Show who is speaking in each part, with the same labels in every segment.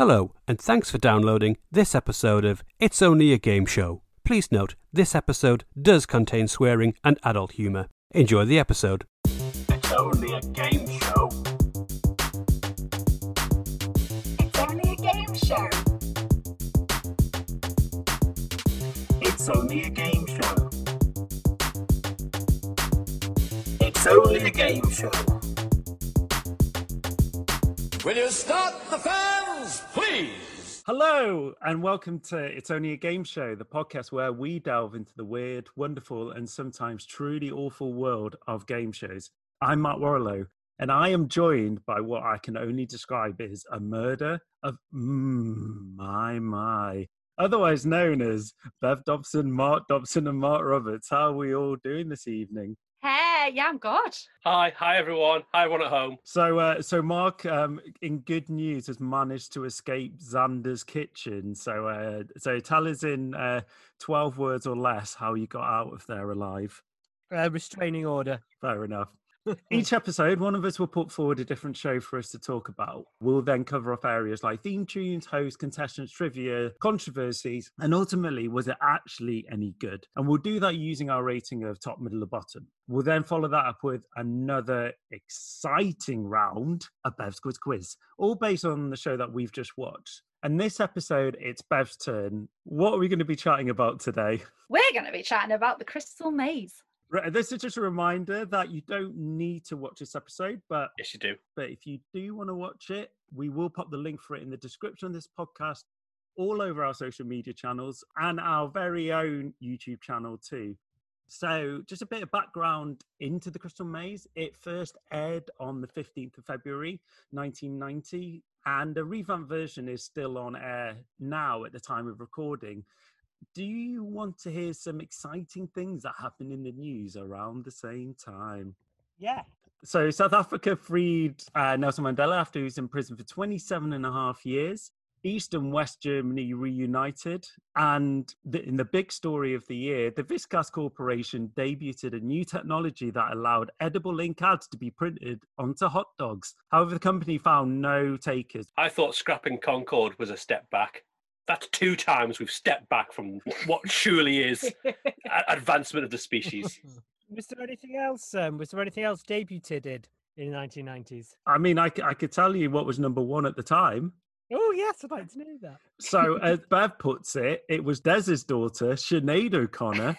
Speaker 1: Hello, and thanks for downloading this episode of It's Only a Game Show. Please note, this episode does contain swearing and adult humour. Enjoy the episode. It's only a game show.
Speaker 2: It's only a game show.
Speaker 1: It's only a game show. It's only a game show.
Speaker 3: Will you start the fans, please?
Speaker 4: Hello, and welcome to It's Only a Game Show, the podcast where we delve into the weird, wonderful, and sometimes truly awful world of game shows. I'm Matt Warlow, and I am joined by what I can only describe as a murder of mm, my, my. Otherwise known as Bev Dobson, Mark Dobson, and Mark Roberts. How are we all doing this evening?
Speaker 2: Hey, yeah, I'm good.
Speaker 5: Hi, hi everyone. Hi everyone at home.
Speaker 4: So, uh, so Mark, um, in good news, has managed to escape Xander's kitchen. So, uh, so tell us in uh, twelve words or less how you got out of there alive.
Speaker 6: Uh, restraining order.
Speaker 4: Fair enough. Each episode, one of us will put forward a different show for us to talk about. We'll then cover off areas like theme tunes, hosts, contestants, trivia, controversies, and ultimately, was it actually any good? And we'll do that using our rating of top, middle, or bottom. We'll then follow that up with another exciting round, a Bev's Quiz Quiz, all based on the show that we've just watched. And this episode, it's Bev's turn. What are we going to be chatting about today?
Speaker 2: We're going to be chatting about the Crystal Maze.
Speaker 4: Right, this is just a reminder that you don't need to watch this episode, but
Speaker 5: Yes, you do.
Speaker 4: but if you do want to watch it, we will pop the link for it in the description of this podcast, all over our social media channels, and our very own YouTube channel too. So, just a bit of background into the Crystal Maze. It first aired on the 15th of February 1990, and a revamped version is still on air now at the time of recording. Do you want to hear some exciting things that happened in the news around the same time?
Speaker 6: Yeah.
Speaker 4: So South Africa freed uh, Nelson Mandela after he was in prison for 27 and a half years. East and West Germany reunited. And the, in the big story of the year, the Viskase Corporation debuted a new technology that allowed edible ink ads to be printed onto hot dogs. However, the company found no takers.
Speaker 5: I thought scrapping Concorde was a step back. That's two times we've stepped back from what surely is a- advancement of the species.
Speaker 6: Was there anything else? Um, was there anything else debuted in the 1990s?
Speaker 4: I mean, I, c- I could tell you what was number one at the time.
Speaker 6: Oh yes, I'd like to know that.
Speaker 4: So, as Bev puts it, it was Dez's daughter, Sinead O'Connor,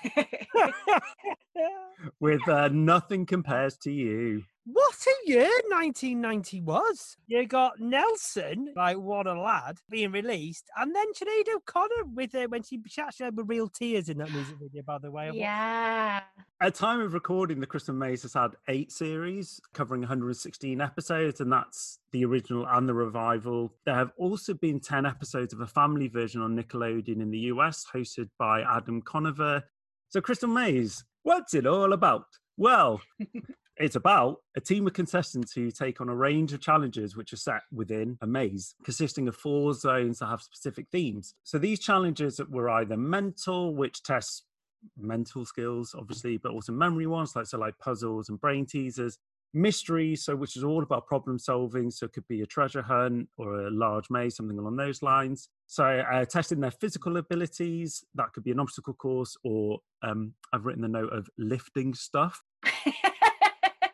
Speaker 4: with uh, Nothing Compares to You.
Speaker 6: What a year 1990 was! You got Nelson, like what a lad, being released, and then Sinead O'Connor with uh, when she she actually had the real tears in that music video. By the way, I watched-
Speaker 2: yeah.
Speaker 4: At time of recording, the Crystal Maze has had eight series covering 116 episodes, and that's the original and the revival. There have also been 10 episodes of a family version on Nickelodeon in the US, hosted by Adam Conover. So, Crystal Maze, what's it all about? Well, it's about a team of contestants who take on a range of challenges which are set within a maze consisting of four zones that have specific themes. So these challenges were either mental, which tests mental skills, obviously, but also memory ones, like so like puzzles and brain teasers. Mystery, so which is all about problem solving. So it could be a treasure hunt or a large maze, something along those lines. So uh, testing their physical abilities, that could be an obstacle course, or um, I've written the note of lifting stuff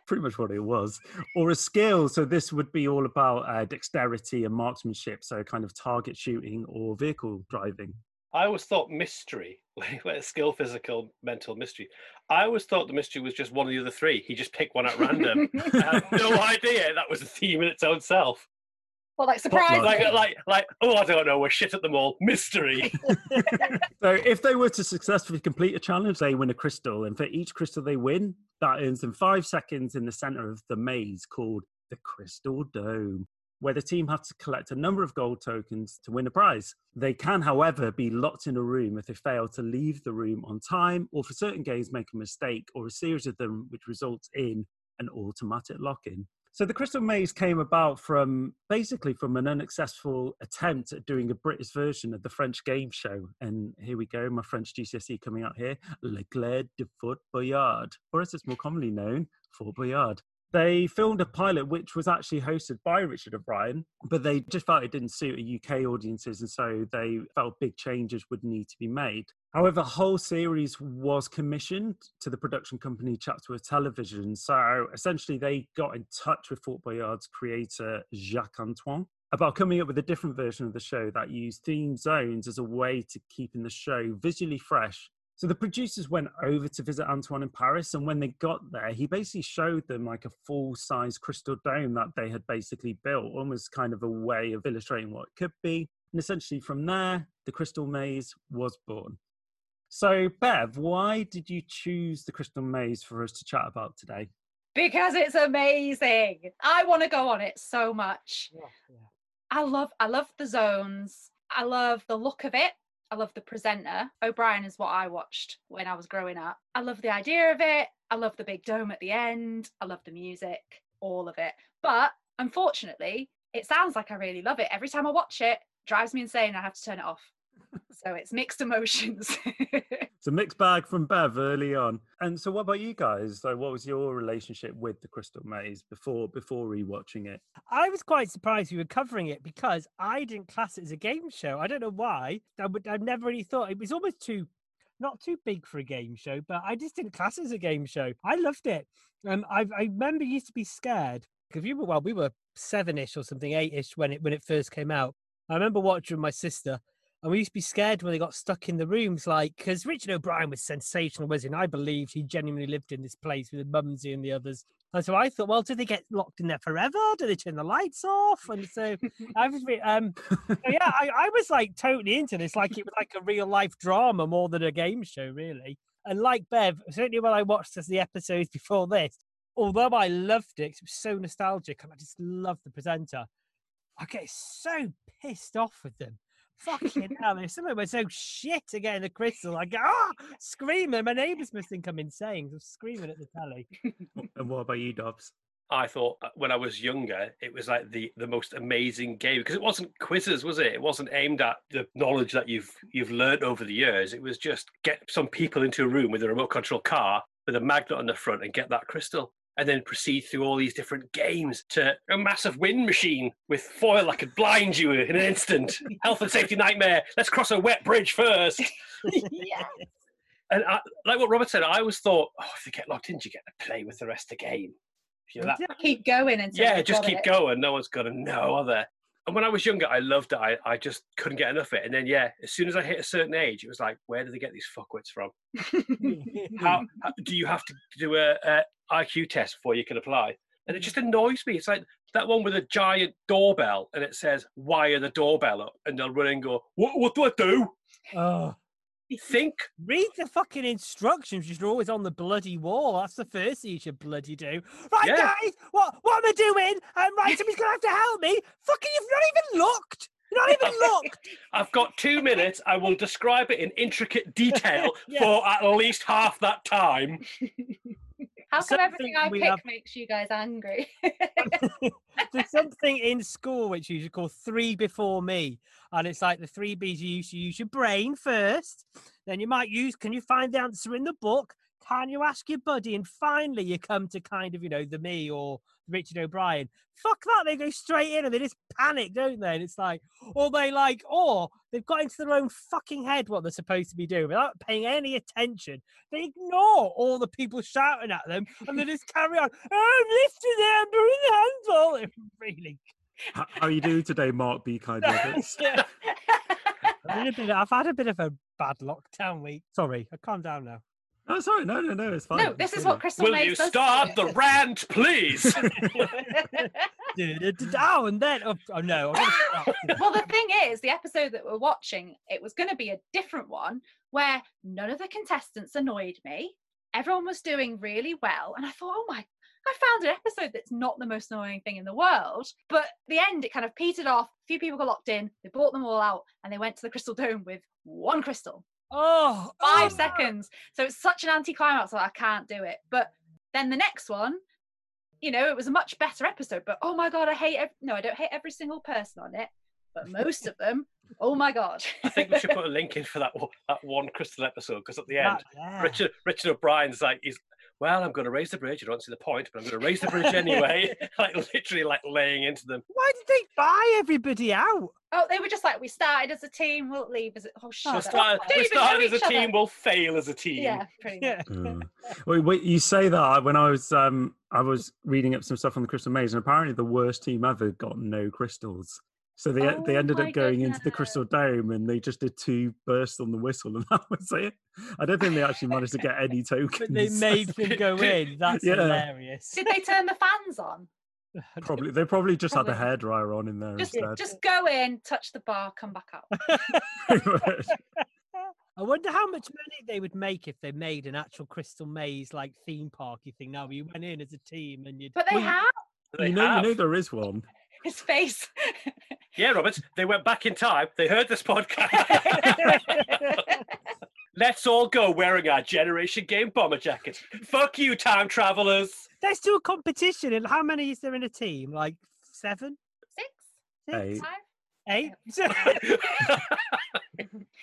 Speaker 4: pretty much what it was, or a skill. So this would be all about uh, dexterity and marksmanship, so kind of target shooting or vehicle driving.
Speaker 5: I always thought mystery, skill, physical, mental, mystery. I always thought the mystery was just one of the other three. He just picked one at random. I had no idea that was a theme in its own self.
Speaker 2: Well, like surprise.
Speaker 5: Like, like, like, oh, I don't know, we're shit at them all. Mystery.
Speaker 4: So if they were to successfully complete a challenge, they win a crystal, and for each crystal they win, that earns them five seconds in the center of the maze called the Crystal Dome. Where the team have to collect a number of gold tokens to win a prize. They can, however, be locked in a room if they fail to leave the room on time, or for certain games, make a mistake, or a series of them, which results in an automatic lock in. So the Crystal Maze came about from basically from an unsuccessful attempt at doing a British version of the French game show. And here we go, my French GCSE coming out here, Les Clés de Fort Boyard, or as it's more commonly known, Fort Boyard. They filmed a pilot which was actually hosted by Richard O'Brien, but they just felt it didn't suit UK audiences, and so they felt big changes would need to be made. However, the whole series was commissioned to the production company Chatsworth Television. So essentially, they got in touch with Fort Boyard's creator, Jacques Antoine, about coming up with a different version of the show that used theme zones as a way to keeping the show visually fresh so the producers went over to visit Antoine in Paris, and when they got there, he basically showed them like a full-size crystal dome that they had basically built, almost kind of a way of illustrating what it could be. And essentially, from there, the Crystal Maze was born. So, Bev, why did you choose the Crystal Maze for us to chat about today?
Speaker 2: Because it's amazing. I want to go on it so much.
Speaker 6: Yeah, yeah.
Speaker 2: I love I love the zones. I love the look of it. I love the presenter. O'Brien is what I watched when I was growing up. I love the idea of it. I love the big dome at the end. I love the music, all of it. But unfortunately, it sounds like I really love it. Every time I watch it, drives me insane. I have to turn it off. So it's mixed emotions.
Speaker 4: It's a mixed bag from Bev early on. And so, what about you guys? So, what was your relationship with the Crystal Maze before before rewatching it?
Speaker 6: I was quite surprised we were covering it because I didn't class it as a game show. I don't know why. I would, I've never really thought it was almost too, not too big for a game show, but I just didn't class it as a game show. I loved it. Um, I, I remember used to be scared because we were well, we were seven-ish or something, eight-ish when it when it first came out. I remember watching my sister, and we used to be scared when they got stuck in the rooms, like because Richard O'Brien was sensational, was he? And I believed he genuinely lived in this place with Mumsy and the others. And so I thought, well, do they get locked in there forever? Do they turn the lights off? And so I was, um, yeah, I, I was like totally into this, like it was like a real life drama more than a game show, really. And like Bev, certainly when I watched the episodes before this, although I loved it, it was so nostalgic, and I just loved the presenter. I get so pissed off with them. Fucking hell, there's some of them were so shit to get in the crystal. I go, ah, screaming. My neighbours must think I'm insane. I'm screaming at the telly.
Speaker 4: And what about you, Dobbs?
Speaker 5: I thought uh, when I was younger, it was like the the most amazing game because it wasn't quizzes, was it? It wasn't aimed at the knowledge that you've you've learned over the years. It was just get some people into a room with a remote control car with a magnet on the front and get that crystal. And then proceed through all these different games to a massive wind machine with foil that could blind you in an instant. Health and safety nightmare. Let's cross a wet bridge first.
Speaker 2: yeah.
Speaker 5: And I, like what Robert said, I always thought, oh, if you get locked in, you get to play with the rest of the game. You know, that,
Speaker 2: Keep going until
Speaker 5: yeah, just keep
Speaker 2: it.
Speaker 5: going. No one's gonna know, are there? And when I was younger, I loved it. I, I just couldn't get enough of it. And then, yeah, as soon as I hit a certain age, it was like, where do they get these fuckwits from? How, how do you have to do a, a IQ test before you can apply? And it just annoys me. It's like that one with a giant doorbell, and it says wire the doorbell up, and they'll run and go, "What? What do I do?"
Speaker 6: oh.
Speaker 5: Think.
Speaker 6: Read the fucking instructions, which are always on the bloody wall. That's the first thing you should bloody do. Right,
Speaker 5: Yeah.
Speaker 6: guys, what what am I doing? Um, right, somebody's gonna have to help me. Fucking, you've not even looked. You're not even looked.
Speaker 5: I've got two minutes. I will describe it in intricate detail
Speaker 6: Yeah.
Speaker 5: for at least half that time.
Speaker 2: How come everything I pick
Speaker 6: have-
Speaker 2: makes you guys angry?
Speaker 6: There's something in school which you should call three before me. And it's like the three B's you use. You use your brain first. Then you might use, can you find the answer in the book? Can you ask your buddy? And finally, you come to kind of, you know, the me or Richard O'Brien. Fuck that. They go straight in and they just panic, don't they? And it's like, or they like, or they've got into their own fucking head what they're supposed to be doing without paying any attention. They ignore all the people shouting at them and they just carry on. Oh, I'm lifting amber in the handball. It really.
Speaker 4: How, how are you doing today, Mark B. Kind Roberts?
Speaker 6: Yeah. I've, had a bit, I've had a bit of a bad lockdown week. Sorry, I calm down now.
Speaker 4: Oh, sorry, no, no, no, it's fine.
Speaker 2: no, this is what Crystal
Speaker 5: Will you start the rant, please?
Speaker 6: Oh, and then oh, oh no, I'm gonna stop.
Speaker 2: well, the thing is, the episode that we're watching, it was going to be a different one where none of the contestants annoyed me. Everyone was doing really well. And I thought, oh my, I found an episode that's not the most annoying thing in the world. But the end, it kind of petered off. A few people got locked in. They bought them all out and they went to the Crystal Dome with one crystal,
Speaker 6: oh,
Speaker 2: five
Speaker 6: oh,
Speaker 2: seconds. So it's such an anticlimax that I can't do it. But then the next one, you know, it was a much better episode. But oh my God, I hate, ev- no, I don't hate every single person on it. But most of them, oh my God.
Speaker 5: I think we should put a link in for that one, that one crystal episode because at the end,
Speaker 6: that- yeah.
Speaker 5: Richard Richard O'Brien's like he's well, I'm going to raise the bridge. I don't see the point, but I'm going to raise the bridge anyway. like literally, like laying into them.
Speaker 6: Why did they buy everybody out?
Speaker 2: Oh, they were just like, we started as a team, we'll leave as a oh shut
Speaker 5: We
Speaker 2: up.
Speaker 5: started,
Speaker 2: Don't
Speaker 5: we started as a
Speaker 2: each other.
Speaker 5: team. We'll fail as a team.
Speaker 2: Yeah, pretty much.
Speaker 6: Yeah.
Speaker 4: Mm. wait, wait, you say that when I was um I was reading up some stuff on the Crystal Maze, and apparently the worst team ever got no crystals. So they they
Speaker 2: Oh
Speaker 4: ended up going into the Crystal Dome, and they just did two bursts on the whistle, and that was it. I don't think they actually managed to get any tokens.
Speaker 6: But they made them go in. That's
Speaker 4: Yeah.
Speaker 6: hilarious.
Speaker 2: Did they turn the fans on?
Speaker 4: probably they probably just had
Speaker 2: Probably.
Speaker 4: a hairdryer on in there
Speaker 2: Just,
Speaker 4: instead.
Speaker 2: just go in, touch the bar, come back out.
Speaker 6: I wonder how much money they would make if they made an actual Crystal Maze like theme parky thing. Now you went in as a team and you'd.
Speaker 2: But they
Speaker 4: Well, you-
Speaker 2: have
Speaker 5: They
Speaker 4: you know, you know there is one.
Speaker 2: His face.
Speaker 5: Yeah, Robert. They went back in time. They heard this podcast. Let's all go wearing our Generation Game bomber jackets. Fuck you, time travelers.
Speaker 6: Let's do a competition. And how many is there in a team? Like seven,
Speaker 2: Six,
Speaker 4: Eight.
Speaker 2: five.
Speaker 6: eight?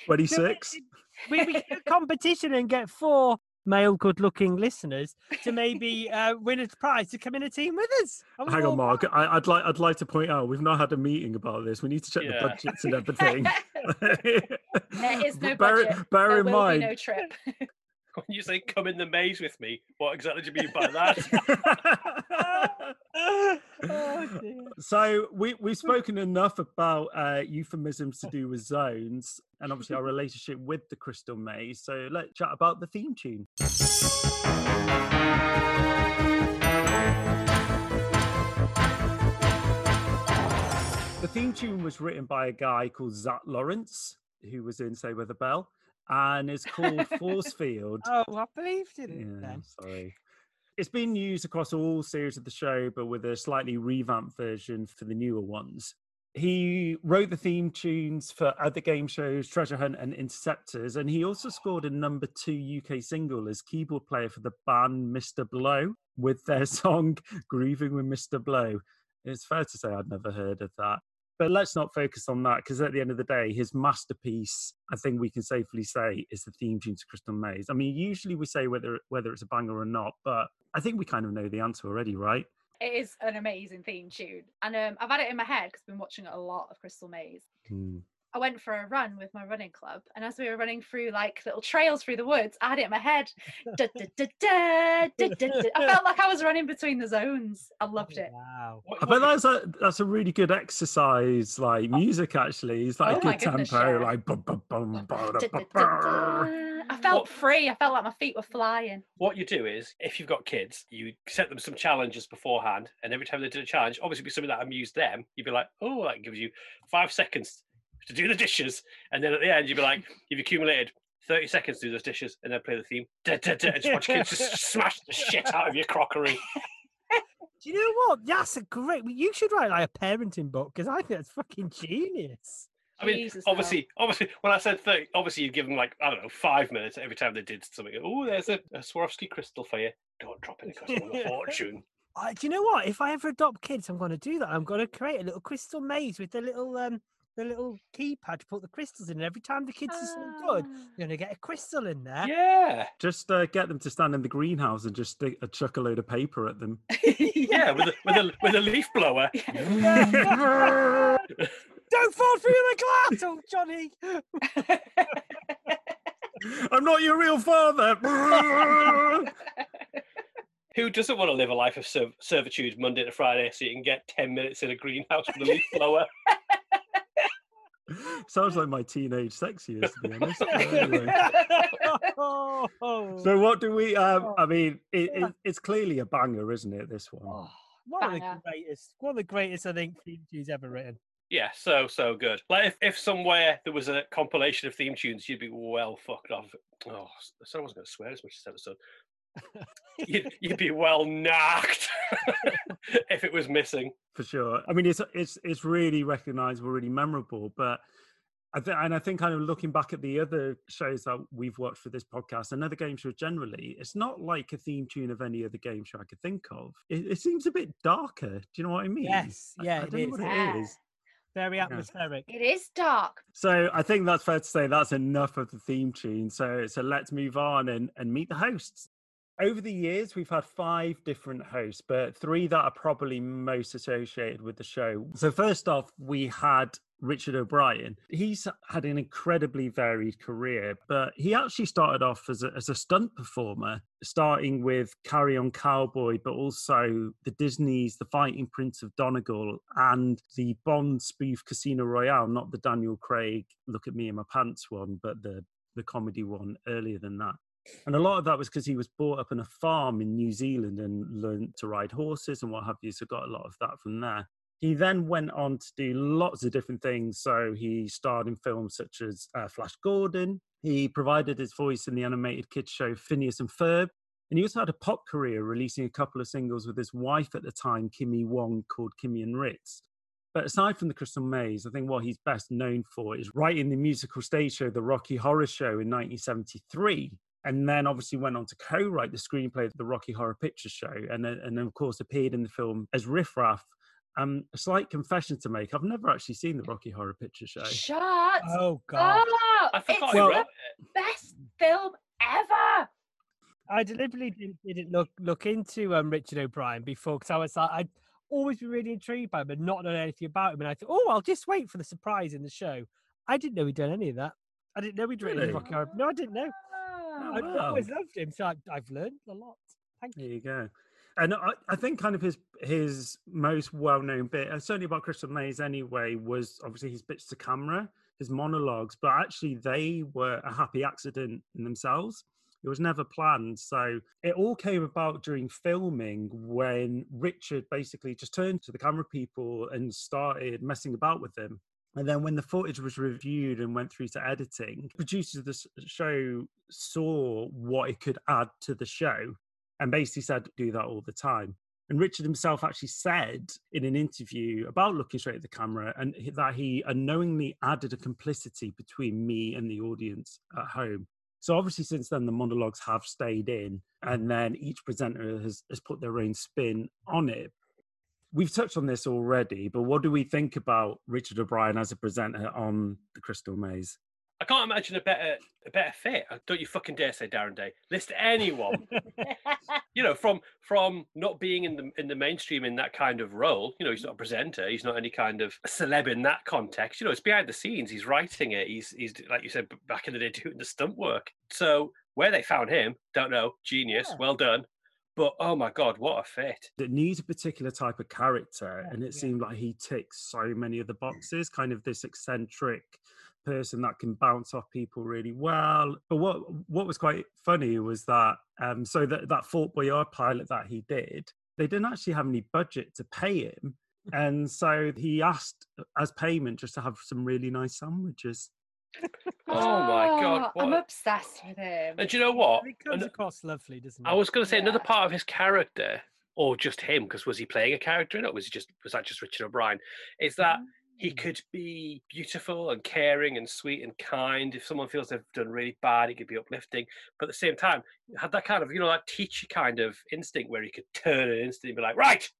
Speaker 4: Twenty
Speaker 6: No, but
Speaker 4: six.
Speaker 6: it- we, we could do a competition and get four male good-looking listeners to maybe uh, win a prize to come in a team with us.
Speaker 4: Hang on, Mark.
Speaker 6: buy-
Speaker 4: I, I'd like I'd like to point out we've not had a meeting about this. We need to check
Speaker 5: Yeah.
Speaker 4: the budgets and everything.
Speaker 2: There is no
Speaker 4: bear,
Speaker 2: budget.
Speaker 4: Bear
Speaker 2: there
Speaker 4: in
Speaker 2: will
Speaker 4: mind.
Speaker 2: be no trip.
Speaker 5: when you say come in the maze with me, what exactly do you mean by that?
Speaker 6: oh,
Speaker 4: so we we've spoken enough about uh, euphemisms to do with zones and obviously our relationship with the crystal maze. So let's chat about the theme tune. The theme tune was written by a guy called Zack Laurence, who was in Say With a Bell, and it's called Force Field.
Speaker 6: Oh, I believed in it
Speaker 4: Yeah,
Speaker 6: then.
Speaker 4: sorry. It's been used across all series of the show, but with a slightly revamped version for the newer ones. He wrote the theme tunes for other game shows, Treasure Hunt and Interceptors, and he also scored a number two UK single as keyboard player for the band Mr. Bloe with their song Grooving with Mr. Bloe. It's fair to say I'd never heard of that. But let's not focus on that because at the end of the day, his masterpiece, I think we can safely say, is the theme tune to Crystal Maze. I mean, usually we say whether whether it's a banger or not, but I think we kind of know the answer already, right?
Speaker 2: It is an amazing theme tune, and um, I've had it in my head because I've been watching a lot of Crystal Maze.
Speaker 4: Hmm.
Speaker 2: I went for a run with my running club, and as we were running through like little trails through the woods, I had it in my head. Da, da, da, da, da, da, da. I felt like I was running between the zones. I loved it.
Speaker 6: Wow.
Speaker 5: What-
Speaker 4: I
Speaker 5: what-
Speaker 4: bet that's a that's a really good exercise, like oh. music. Actually, it's like
Speaker 2: Oh
Speaker 4: a good
Speaker 2: goodness,
Speaker 4: tempo,
Speaker 2: yeah.
Speaker 4: like bum, bum, bum, ba, da,
Speaker 2: Da, da, da, da. I felt free. I felt like my feet were flying.
Speaker 5: what you do is, if you've got kids, you set them some challenges beforehand, and every time they did a challenge, obviously it'd be something that amused them. You'd be like, "Oh, that gives you five seconds to do the dishes," and then at the end, you'd be like, "You've accumulated." 30 seconds to do those dishes and then play the theme. Da, da, da, and just watch kids just smash the shit out of your crockery.
Speaker 6: Do you know what? That's a great. You should write like a parenting book because I think that's fucking genius.
Speaker 5: I mean,
Speaker 2: Jesus, no.
Speaker 5: obviously, obviously, when I said 30, obviously you'd give them like, I don't know, five minutes every time they did something. Oh, there's a, a Swarovski crystal for you. Don't drop it, it costs them a fortune.
Speaker 6: Uh, do you know what? If I ever adopt kids, I'm going to do that. I'm going to create a little crystal maze with the little um the little keypad to put the crystals in. And every time the kids are so good,
Speaker 2: Ah.
Speaker 6: you're going to get a crystal in there.
Speaker 5: Yeah.
Speaker 4: Just uh, get them to stand in the greenhouse and just stick a chuck a load of paper at them.
Speaker 5: Yeah, with a, with a, with a leaf blower.
Speaker 6: Don't fall through the glass, oh Johnny.
Speaker 4: I'm not your real father.
Speaker 5: Who doesn't want to live a life of serv- servitude Monday to Friday so you can get 10 minutes in a greenhouse with a leaf blower?
Speaker 4: Sounds like my teenage sex years, to be honest. Anyway. So what do we? Um,
Speaker 6: Oh,
Speaker 4: I mean, it, it, it's clearly a banger, isn't it? This one.
Speaker 6: oh, one of the greatest, one of the greatest I think theme tunes ever written.
Speaker 5: Yeah, so, so good. Like, if, if somewhere there was a compilation of theme tunes, you'd be well fucked off. Oh, I said I wasn't going to swear as much this episode. You'd, you'd be well knocked if it was missing.
Speaker 4: for sure. I mean, it's it's it's really recognizable, really memorable. But I think, and I think, kind of looking back at the other shows that we've watched for this podcast and other game shows generally, it's not like a theme tune of any other game show I could think of. It, it seems a bit darker. Do you know what I mean?
Speaker 6: Yes, yeah,
Speaker 4: I,
Speaker 6: it
Speaker 4: don't know what
Speaker 2: Yeah.
Speaker 4: it is.
Speaker 6: Very atmospheric.
Speaker 2: It is dark.
Speaker 4: So I think that's fair to say that's enough of the theme tune. So so let's move on and and meet the hosts. Over the years, we've had five different hosts, but three that are probably most associated with the show. So, first off, we had Richard O'Brien. He's had an incredibly varied career, but he actually started off as a, as a stunt performer, starting with Carry On Cowboy, but also the Disney's The Fighting Prince of Donegal and the Bond spoof Casino Royale, not the Daniel Craig Look at Me in My Pants one, but the, the comedy one earlier than that. And a lot of that was because he was brought up on a farm in New Zealand and learned to ride horses and what have you. So got a lot of that from there. He then went on to do lots of different things. So he starred in films such as uh, Flash Gordon. He provided his voice in the animated kids show Phineas and Ferb. And he also had a pop career, releasing a couple of singles with his wife at the time, Kimi Wong, called Kimi and Ritz. But aside from the Crystal Maze, I think what he's best known for is writing the musical stage show, The Rocky Horror Show, in 1973, and then obviously went on to co-write the screenplay of the Rocky Horror Picture Show, and then, and then of course appeared in the film as Riff Raff. Um, a slight confession to make: I've never actually seen the Rocky Horror Picture Show.
Speaker 2: Shut
Speaker 6: Oh God!
Speaker 2: up!
Speaker 5: I forgot
Speaker 2: it's
Speaker 5: he
Speaker 6: Well-
Speaker 2: the best film ever.
Speaker 6: I deliberately didn't, didn't look look into um, Richard O'Brien before because I was like, I'd always been really intrigued by him and not known anything about him. And I thought, oh, I'll just wait for the surprise in the show. I didn't know he'd done any of that. I didn't know he'd written
Speaker 4: Really?
Speaker 6: Rocky Horror. No, I didn't know.
Speaker 2: Oh.
Speaker 6: I've always loved him, so I, I've learned a lot. Thank
Speaker 4: There
Speaker 6: you.
Speaker 4: you go. And I, I think kind of his his most well known bit, uh, certainly about Crystal Maze anyway, was obviously his bits to camera, his monologues, but actually they were a happy accident in themselves. It was never planned. So it all came about during filming when Richard basically just turned to the camera people and started messing about with them. And then when the footage was reviewed and went through to editing, producers of the show saw what it could add to the show and basically said, do that all the time. And Richard himself actually said in an interview about looking straight at the camera and that he unknowingly added a complicity between me and the audience at home. So obviously, since then, the monologues have stayed in, and then each presenter has, has put their own spin on it. We've touched on this already, but what do we think about Richard O'Brien as a presenter on the Crystal Maze?
Speaker 5: I can't imagine a better a better fit. Uh, Don't you fucking dare say Darren Day. List anyone. you know, from from not being in the in the mainstream in that kind of role. You know, he's not a presenter. He's not any kind of celeb in that context. You know, it's behind the scenes. He's writing it. He's he's like you said back in the day doing the stunt work. So where they found him, don't know. Genius.
Speaker 6: Yeah.
Speaker 5: Well done. But oh my god, what a fit!
Speaker 4: that needs a particular type of character and it
Speaker 6: yeah.
Speaker 4: seemed like he ticks so many of the boxes kind of this eccentric person that can bounce off people really well but what what was quite funny was that um so that that fort boyard pilot that he did they didn't actually have any budget to pay him and so he asked as payment just to have some really nice sandwiches
Speaker 5: Oh my God,
Speaker 2: I'm obsessed with him.
Speaker 5: And do you know what?
Speaker 6: It comes
Speaker 5: An-
Speaker 6: across lovely, doesn't it?
Speaker 5: I was going to say another
Speaker 2: Yeah.
Speaker 5: part of his character, or just him, because was he playing a character in it? Or was he just was that just Richard O'Brien? Is that he
Speaker 2: Mm.
Speaker 5: could be beautiful and caring and sweet and kind. If someone feels they've done really bad, he could be uplifting. But at the same time, he had that kind of, you know, that teacher kind of instinct where he could turn an instant and be like, right,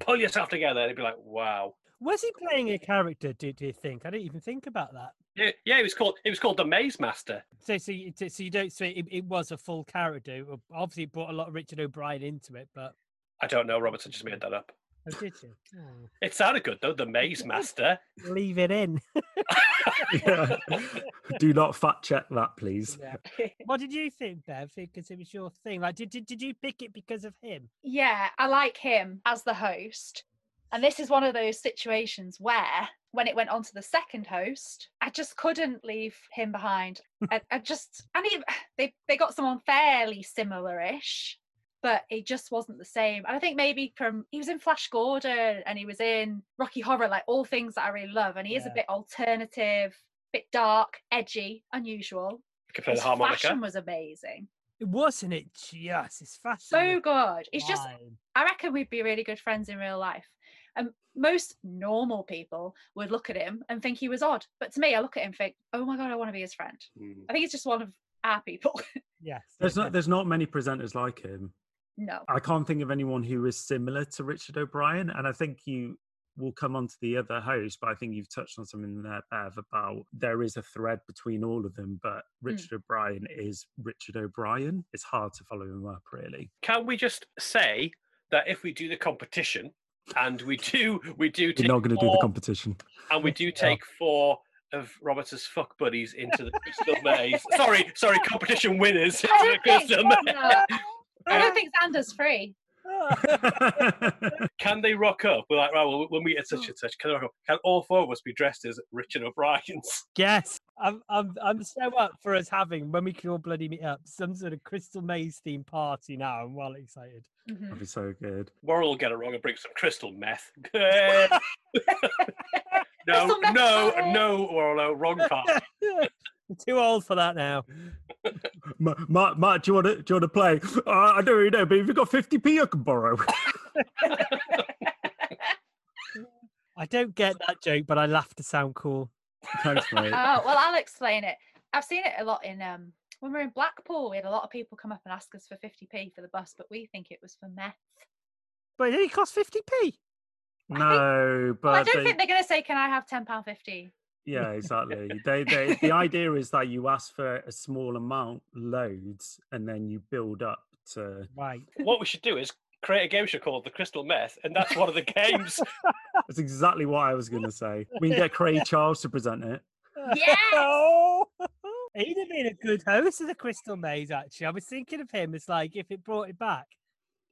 Speaker 5: pull yourself together. And he'd be like, wow.
Speaker 6: Was he playing a character? Do, do you think? I didn't even think about that.
Speaker 5: Yeah, yeah, he was called it was called the Maze Master.
Speaker 6: So, so, you, so you don't say it, it was a full character. Well, Obviously, it brought a lot of Richard O'Brien into it, but
Speaker 5: I don't know, Robertson just made that up.
Speaker 6: oh, did you? Oh,
Speaker 5: It sounded good though, the Maze Master.
Speaker 6: leave it in.
Speaker 4: Yeah. do not fact check that please
Speaker 6: Yeah. What did you think, Bev? Because it was your thing. Like, did, did did you pick it because of him?
Speaker 2: Yeah, I like him as the host. And this is one of those situations where, when it went on to the second host, I just couldn't leave him behind. I, I just, and he, they, they got someone fairly similar-ish, but it just wasn't the same. And I think maybe from he was in Flash Gordon and he was in Rocky Horror, like all things that I really love. And he is a bit alternative, bit dark, edgy, unusual.
Speaker 5: He could play the
Speaker 2: His
Speaker 5: harmonica.
Speaker 2: fashion was amazing.
Speaker 6: It wasn't it just his fashion.
Speaker 2: So
Speaker 6: was
Speaker 2: good. It's just. I reckon we'd be really good friends in real life. And most normal people would look at him and think he was odd. But to me, I look at him and think, oh my God, I want to be his friend.
Speaker 5: Mm.
Speaker 2: I think he's just one of our people.
Speaker 6: yes.
Speaker 4: there's not there's not many presenters like him
Speaker 2: no.
Speaker 4: I can't think of anyone who is similar to Richard O'Brien. And I think you we'll come on to the other host, but I think you've touched on something there, Bev, about there is a thread between all of them, but Richard O'Brien is Richard O'Brien. It's hard to follow him up, really.
Speaker 5: Can we just say that if we do the competition and we do we do
Speaker 4: You're not going to do the competition.
Speaker 5: and we do take four of Robert's fuck buddies into the crystal maze. sorry, sorry, competition winners into
Speaker 2: I
Speaker 5: the
Speaker 2: don't think,
Speaker 5: crystal maze.
Speaker 2: I don't think Xander's free.
Speaker 5: Can they rock up? We're like, right, well, when we get such and such, can, they rock up? can all four of us be dressed as Richard O'Brien's?
Speaker 6: yes, I'm, I'm, I'm so up for us having when we can all bloody meet up some sort of Crystal Maze theme party. Now I'm well excited.
Speaker 2: Mhm.
Speaker 4: That'd be so good.
Speaker 5: Warren will get it wrong and bring some crystal meth. no,
Speaker 2: Crystal meth
Speaker 5: no,
Speaker 2: party.
Speaker 5: no, Warren, no, wrong part.
Speaker 6: I'm too old for that now.
Speaker 4: Ma- Mark, Mark, do you want to do you want to play? Uh, I don't really know, but if you've got 50p, I can borrow.
Speaker 6: I don't get that joke, but I laugh to sound cool.
Speaker 4: Thanks, mate.
Speaker 2: Oh well, I'll explain it. I've seen it a lot in um when we were in Blackpool. We had a lot of people come up and ask us for 50p for the bus, but we think it was for meth.
Speaker 6: But it only costs 50p.
Speaker 4: No, but
Speaker 2: Well, I don't
Speaker 4: they-
Speaker 2: think they're going to say, "Can I have 10 pound 50?"
Speaker 4: Yeah, exactly. They, they, the idea is that you ask for a small amount, loads, and then you build up to.
Speaker 6: Right.
Speaker 5: what we should do is create a game show called The Crystal Meth, and that's one of the games.
Speaker 4: That's exactly what I was going to say. We can get Craig Charles to present it.
Speaker 2: Yes!
Speaker 6: Oh, he'd have been a good host of the Crystal Maze, actually. I was thinking of him as like, if it brought it back,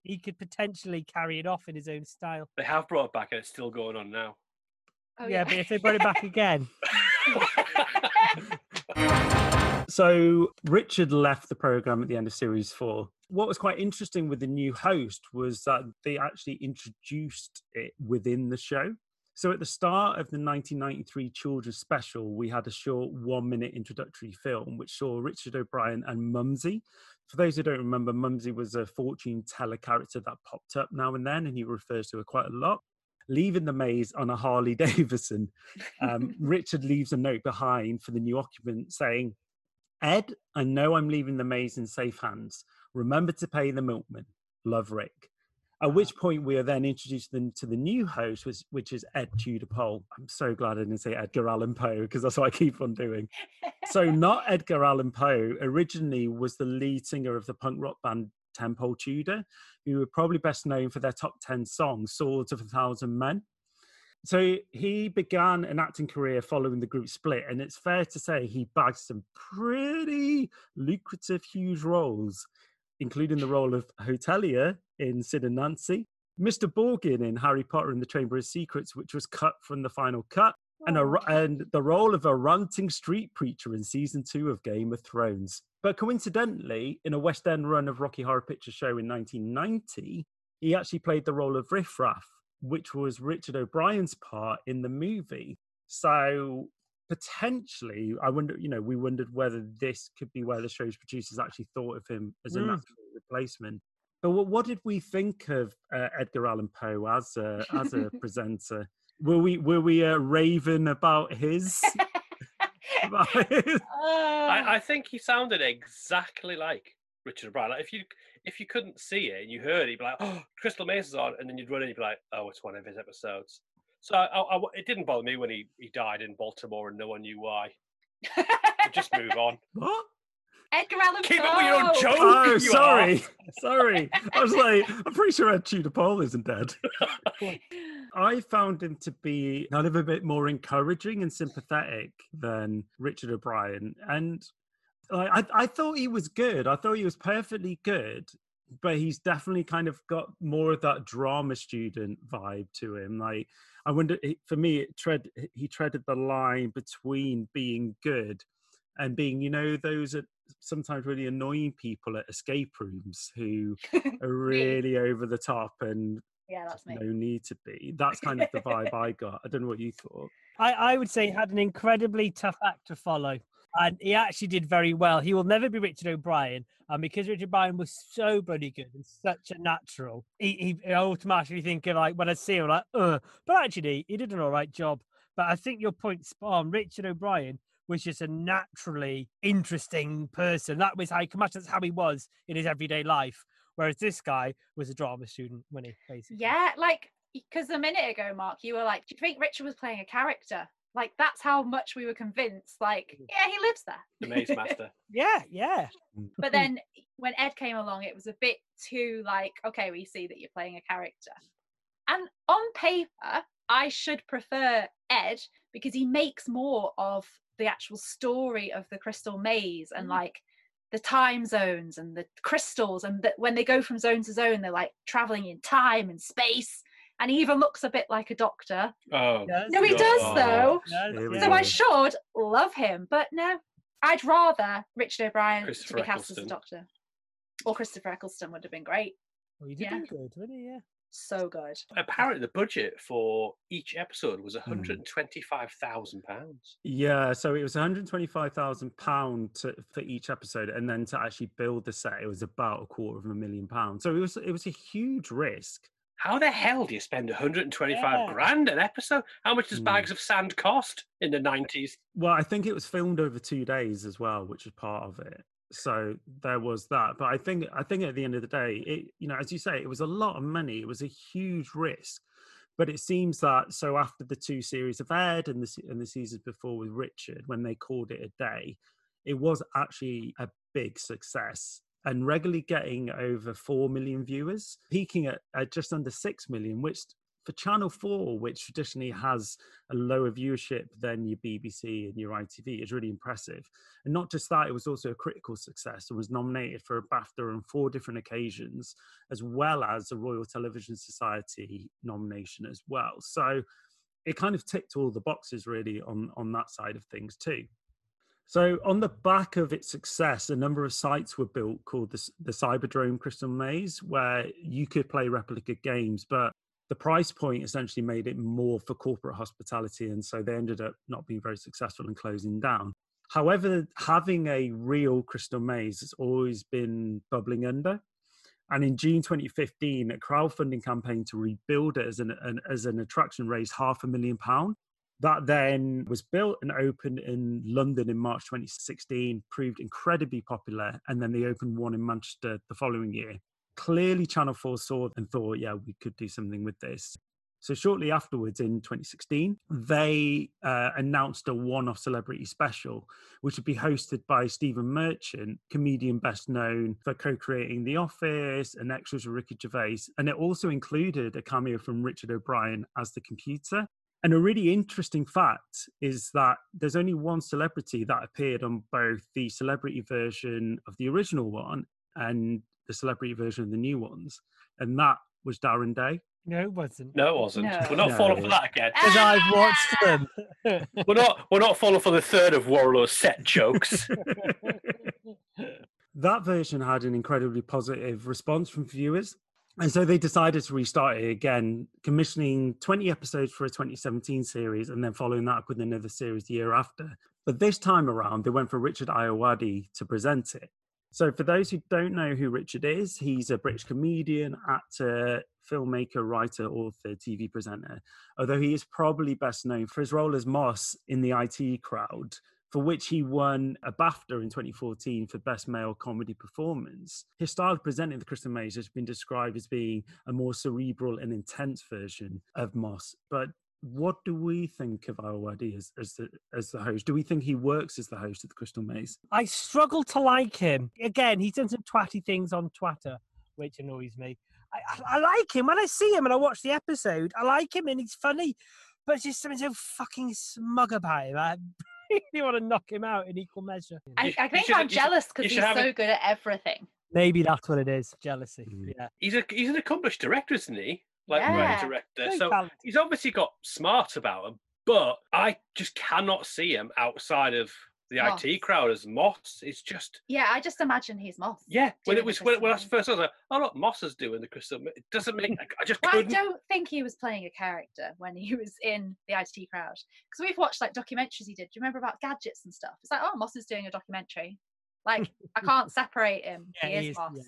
Speaker 6: he could potentially carry it off in his own style.
Speaker 5: they have brought it back, and it's still going on now.
Speaker 2: Oh,
Speaker 6: yeah, but if they brought it back again,
Speaker 4: So Richard left the program at the end of series four. What was quite interesting with the new host was that they actually introduced it within the show. So at the start of the 1993 children's special, we had a short one minute introductory film which saw Richard O'Brien and Mumsy. For those who don't remember, Mumsy was a fortune teller character that popped up now and then, and he refers to her quite a lot. Leaving the maze on a Harley Davidson, um, Richard leaves a note behind for the new occupant saying, Ed, I know I'm leaving the maze in safe hands. Remember to pay the milkman. Love Rick. At which point we are then introduced them to the new host, which, which is Ed Tudor Pole. I'm so glad I didn't say Edgar Allan Poe because that's what I keep on doing. So not Edgar Allan Poe. Originally was the lead singer of the punk rock band Tenpole Tudor, who were probably best known for their top 10 songs, Swords of a Thousand Men. So he began an acting career following the group split, and it's fair to say he bagged some pretty lucrative, huge roles, including the role of hotelier in Sid and Nancy, Mr. Borgin in Harry Potter and the Chamber of Secrets, which was cut from the final cut, and, a, oh, and the role of a ranting street preacher in season two of Game of Thrones. But coincidentally, in a West End run of Rocky Horror Picture Show in 1990, he actually played the role of Riff Raff, which was Richard O'Brien's part in the movie. So potentially, I wonder, you know, we wondered whether this could be where the show's producers actually thought of him as a
Speaker 6: Mm.
Speaker 4: natural replacement. But what, what did we think of uh, Edgar Allan Poe as a as a presenter? Were we were we uh, raving about his? about his-
Speaker 5: I, I think he sounded exactly like Richard O'Brien. Like if you if you couldn't see it and you heard it, you'd be like, "Oh, Crystal Maze is on," and then you'd run in, and you'd be like, "Oh, it's one of his episodes." So I, I- I- it didn't bother me when he, he died in Baltimore and no one knew why. Just move on.
Speaker 4: what?
Speaker 2: Edgar Allan
Speaker 5: Keep up with your own
Speaker 2: Poe.
Speaker 5: joke.
Speaker 4: Oh,
Speaker 5: you
Speaker 4: sorry, sorry. I was like, I'm pretty sure Ed Tudor Pole isn't dead. I found him to be kind of a bit more encouraging and sympathetic than Richard O'Brien, and I, I, I thought he was good. I thought he was perfectly good, but he's definitely kind of got more of that drama student vibe to him. Like, I wonder, for me, it tread he treaded the line between being good and being, you know, those are sometimes really annoying people at escape rooms who are really over the top and
Speaker 2: yeah, that's me.
Speaker 4: no need to be. That's kind of the vibe I got. I don't know what you thought.
Speaker 6: I, I would say he had an incredibly tough act to follow. And he actually did very well. He will never be Richard O'Brien. And because Richard O'Brien was so bloody good and such a natural, he, he I automatically think of like when I see him, like, uh, but actually he did an all right job. But I think your point's spot on. Richard O'Brien was just a naturally interesting person. That was how he that's how he was in his everyday life. Whereas this guy was a drama student when he basically.
Speaker 2: Yeah, like because a minute ago, Mark, you were like, "Do you think Richard was playing a character?" Like that's how much we were convinced. Like,
Speaker 6: Mm.
Speaker 2: yeah, he lives there.
Speaker 5: The Maze Master.
Speaker 6: Yeah, yeah.
Speaker 2: But then when Ed came along, it was a bit too like, okay, we see that you're playing a character. And on paper, I should prefer Ed because he makes more of the actual story of the crystal maze and
Speaker 6: Mm.
Speaker 2: like the time zones and the crystals and that when they go from zone to zone, they're like traveling in time and space. And he even looks a bit like a doctor.
Speaker 5: Oh,
Speaker 6: Yes,
Speaker 2: No, he
Speaker 5: God.
Speaker 2: does though.
Speaker 6: yes,
Speaker 4: Here we.
Speaker 2: So I should love him, but no, I'd rather Richard O'Brien to be cast as a doctor. Or Christopher Eccleston would have been great.
Speaker 6: Well, you did
Speaker 2: Yeah.
Speaker 6: good, wouldn't you? Yeah.
Speaker 2: So good.
Speaker 5: apparently the budget for each episode
Speaker 4: Hmm.
Speaker 5: was 125,000 pounds.
Speaker 4: Yeah, so it was 125,000 pound for each episode, and then to actually build the set, it was about a quarter of a million pounds. So it was it was a huge risk.
Speaker 5: How the hell do you spend 125
Speaker 6: Yeah.
Speaker 5: grand an episode? How much does
Speaker 4: Hmm.
Speaker 5: bags of sand cost in the 90s?
Speaker 4: Well, I think it was filmed over two days as well, which was part of it. So there was that. But I think I think at the end of the day, it you know, as you say, it was a lot of money. It was a huge risk. But it seems that so after the two series of Ed and the and the seasons before with Richard, when they called it a day, it was actually a big success and regularly getting over four million viewers, peaking at, at just under six million, which for Channel 4, which traditionally has a lower viewership than your BBC and your ITV, is really impressive. And not just that, it was also a critical success and was nominated for a BAFTA on four different occasions, as well as a Royal Television Society nomination as well. So it kind of ticked all the boxes really on, on that side of things too. So, on the back of its success, a number of sites were built called the, the Cyberdrome Crystal Maze, where you could play replica games, but the price point essentially made it more for corporate hospitality. And so they ended up not being very successful and closing down. However, having a real Crystal Maze has always been bubbling under. And in June 2015, a crowdfunding campaign to rebuild it as an, an as an attraction raised half a million pound. That then was built and opened in London in March 2016, proved incredibly popular, and then they opened one in Manchester the following year. Clearly, Channel 4 saw and thought, yeah, we could do something with this. So, shortly afterwards, in 2016, they uh, announced a one off celebrity special, which would be hosted by Stephen Merchant, comedian best known for co creating The Office and extras with Ricky Gervais. And it also included a cameo from Richard O'Brien as the computer. And a really interesting fact is that there's only one celebrity that appeared on both the celebrity version of the original one and the celebrity version of the new ones, and that was Darren Day.
Speaker 6: No, it wasn't.
Speaker 5: No, it wasn't.
Speaker 2: No.
Speaker 5: We're not
Speaker 4: No.
Speaker 5: falling for that again.
Speaker 6: Because I've watched them.
Speaker 5: We're not. We're not falling for the third of Warlow's set jokes.
Speaker 4: that version had an incredibly positive response from viewers. And so they decided to restart it again, commissioning 20 episodes for a 2017 series and then following that up with another series the year after. But this time around, they went for Richard Ayoade to present it. So, for those who don't know who Richard is, he's a British comedian, actor, filmmaker, writer, author, TV presenter. Although he is probably best known for his role as Moss in the IT crowd, for which he won a BAFTA in 2014 for Best Male Comedy Performance. His style of presenting the Crystal Maze has been described as being a more cerebral and intense version of Moss. But what do we think of Ayoade as, as the as the host? Do we think he works as the host of the Crystal Maze?
Speaker 6: I struggle to like him. Again, he's done some twatty things on Twitter, which annoys me. I, I, I like him when I see him and I watch the episode. I like him and he's funny, but it's just something so fucking smug about him. I really want to knock him out in equal measure.
Speaker 2: I, I think
Speaker 5: should-
Speaker 2: I'm jealous because he's so
Speaker 5: it-
Speaker 2: good at everything.
Speaker 6: Maybe that's what it is. Jealousy.
Speaker 4: Mm.
Speaker 6: Yeah.
Speaker 5: he's a he's an accomplished director, isn't he? Like
Speaker 2: Yeah.
Speaker 5: writing director.
Speaker 6: Very
Speaker 5: So
Speaker 6: talented.
Speaker 5: he's obviously got smart about him, but I just cannot see him outside of the
Speaker 2: Moss.
Speaker 5: IT crowd as Moss. It's just
Speaker 2: Yeah, I just imagine he's Moss.
Speaker 5: yeah. When it was when, when I was first I was like, oh look, Moss is doing the crystal. It doesn't make. I, I just
Speaker 2: Well, I
Speaker 5: couldn't.
Speaker 2: don't think he was playing a character when he was in the IT crowd because we've watched like documentaries he did. Do you remember about gadgets and stuff? It's like, oh, Moss is doing a documentary. Like, I can't separate him.
Speaker 6: Yeah,
Speaker 2: he
Speaker 6: he
Speaker 2: is
Speaker 6: is,
Speaker 2: Moss.
Speaker 6: yeah.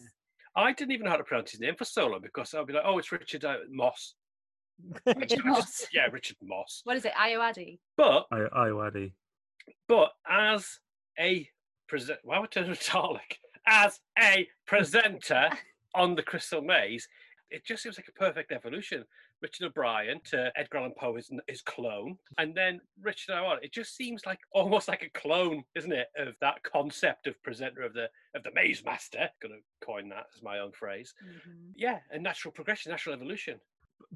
Speaker 5: I didn't even know how to pronounce his name for so long because I'd be like, oh, it's Richard uh, Moss.
Speaker 2: Richard
Speaker 5: I just-
Speaker 2: Moss.
Speaker 5: yeah, Richard Moss.
Speaker 2: What is it? Ayoade.
Speaker 5: But
Speaker 4: I, Iowadi.
Speaker 5: but as a present, why would I turn to Dalek? As a presenter on the Crystal Maze, it just seems like a perfect evolution Richard O'Brien to Edgar Allan Poe, his, his clone, and then Richard O'Brien. It just seems like almost like a clone, isn't it, of that concept of presenter of the of the Maze Master. Gonna coin that as my own phrase.
Speaker 2: Mhm.
Speaker 5: Yeah, a natural progression, natural evolution.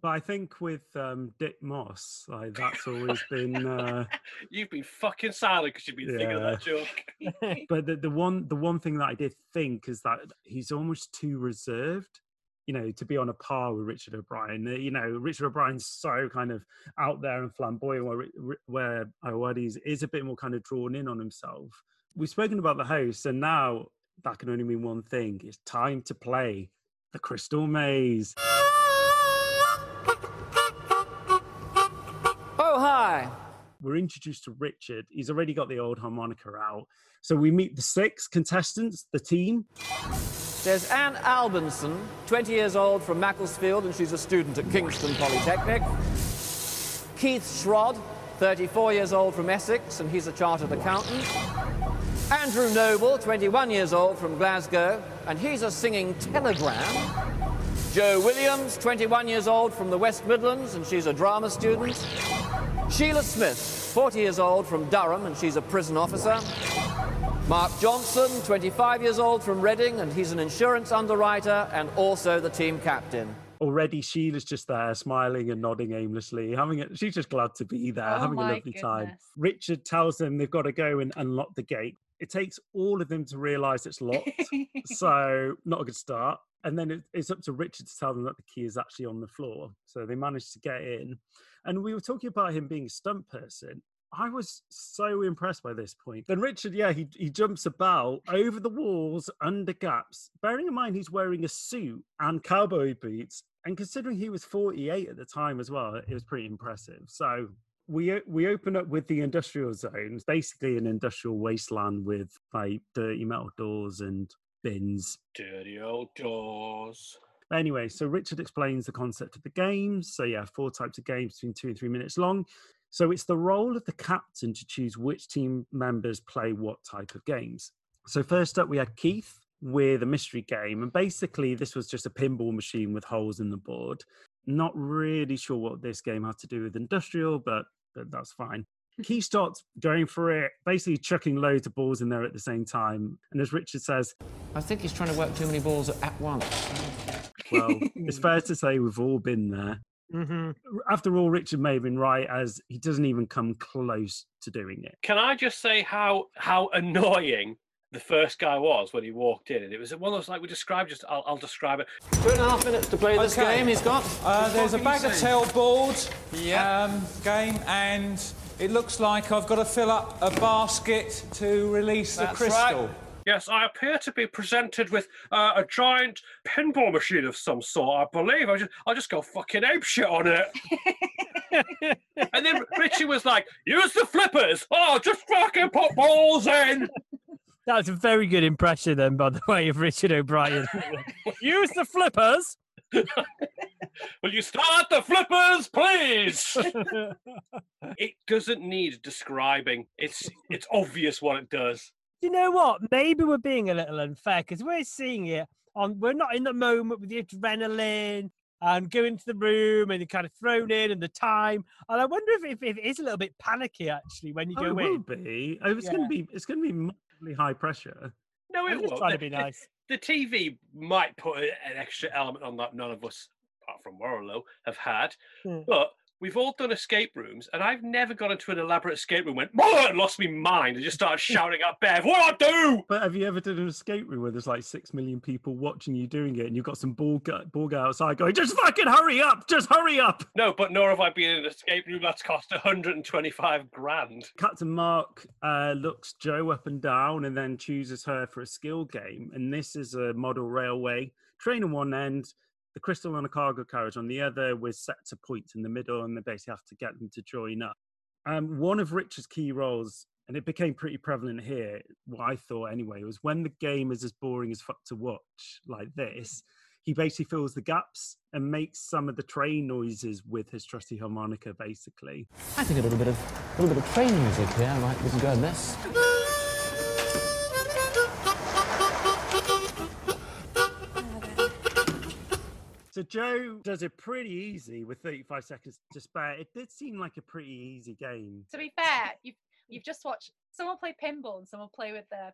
Speaker 4: But I think with um, Dick Moss, like that's always been. Uh,
Speaker 5: You've been fucking silent because you've been thinking of that joke.
Speaker 4: but the, the one the one thing that I did think is that he's almost too reserved, you know, to be on a par with Richard O'Brien. Uh, You know, Richard O'Brien's so kind of out there and flamboyant, where where Ayoade's is a bit more kind of drawn in on himself. We've spoken about the host, and now that can only mean one thing: it's time to play the Crystal Maze.
Speaker 3: Oh, hi.
Speaker 4: we're introduced to Richard. He's already got the old harmonica out. So we meet the six contestants, the team.
Speaker 3: There's Anne Albinson, 20 years old from Macclesfield, and she's a student at Kingston Polytechnic. Keith Shrod, 34 years old from Essex, and he's a chartered accountant. Andrew Noble, 21 years old from Glasgow, and he's a singing telegram. Joe Williams, 21 years old from the West Midlands, and she's a drama student. Sheila Smith, 40 years old from Durham, and she's a prison officer. Mark Johnson, 25 years old from Reading, and he's an insurance underwriter and also the team captain.
Speaker 4: Already Sheila's just there, smiling and nodding aimlessly, having it. She's just glad to be there,
Speaker 2: Oh
Speaker 4: having a
Speaker 2: my
Speaker 4: lovely time. Richard tells them they've got to go and unlock the gate. It takes all of them to realise it's locked, so not a good start. And then it, it's up to Richard to tell them that the key is actually on the floor. So they managed to get in. And we were talking about him being a stunt person. I was so impressed by this point. Then Richard, yeah, he, he jumps about over the walls, under gaps, bearing in mind he's wearing a suit and cowboy boots. And considering he was 48 at the time as well, it was pretty impressive. So we we open up with the industrial zones, basically an industrial wasteland with like dirty metal doors and bins.
Speaker 5: Dirty old doors.
Speaker 4: Anyway, so Richard explains the concept of the games. So yeah, four types of games between two and three minutes long. So it's the role of the captain to choose which team members play what type of games. So first up, we had Keith with a mystery game, and basically this was just a pinball machine with holes in the board. Not really sure what this game had to do with industrial, but, but that's fine. Keith starts going for it, basically chucking loads of balls in there at the same time. And as Richard says,
Speaker 3: I think he's trying to work too many balls at once.
Speaker 4: well, it's fair to say we've all been there.
Speaker 6: Hmm
Speaker 4: after all, Richard may have been right, as he doesn't even come close to doing it.
Speaker 5: Can I just say how how annoying the first guy was when he walked in? And it was one of those like we described. Just I'll, I'll describe it.
Speaker 3: Two and a half minutes to play this
Speaker 7: Okay.
Speaker 3: game he's got.
Speaker 7: Uh, there's a bag of tell board
Speaker 3: Yeah.
Speaker 7: um, game, and it looks like I've got to fill up a basket to release the crystal.
Speaker 3: right.
Speaker 5: Yes, I appear to be presented with uh, a giant pinball machine of some sort. I believe I just I'll just go fucking apeshit on it. and then Richie was like, "Use the flippers." Oh, just fucking put balls in.
Speaker 6: That was a very good impression, then, by the way, of Richard O'Brien. Use the flippers.
Speaker 5: Will you start the flippers, please? it doesn't need describing. It's it's obvious what it does.
Speaker 6: You know what? Maybe we're being a little unfair because we're seeing it on. We're not in the moment with the adrenaline and going to the room and you're kind of thrown in and the time. And I wonder if, if, if it is a little bit panicky actually when you
Speaker 4: Oh,
Speaker 6: go
Speaker 4: it will be. Oh, it's going to be. It's going to be massively high pressure.
Speaker 5: No, it
Speaker 6: I'm
Speaker 5: won't.
Speaker 6: trying to be nice.
Speaker 5: the TV might put an extra element on that none of us, apart from Warlow, have had.
Speaker 6: Hmm.
Speaker 5: But we've all done escape rooms, and I've never gone into an elaborate escape room, went, and lost my mind, and just started shouting at Bev, "What do I do?"
Speaker 4: But have you ever done an escape room where there's like six million people watching you doing it, and you've got some ball guy, ball guy outside going, "Just fucking hurry up! Just hurry up!"
Speaker 5: No, but nor have I been in an escape room that's cost 125 grand.
Speaker 4: Captain Mark uh, looks Joe up and down, and then chooses her for a skill game. And this is a model railway train on one end, the crystal on a cargo carriage on the other, was set to point in the middle, and they basically have to get them to join up. Um, one of Richard's key roles, and it became pretty prevalent here, what I thought anyway, was when the game is as boring as fuck to watch like this, he basically fills the gaps and makes some of the train noises with his trusty harmonica, basically.
Speaker 8: I think a little bit of a little bit of train music here might be good. This.
Speaker 4: So Joe does it pretty easy with 35 seconds to spare. It did seem like a pretty easy game.
Speaker 2: To be fair, you've you've just watched someone play pinball and someone play with their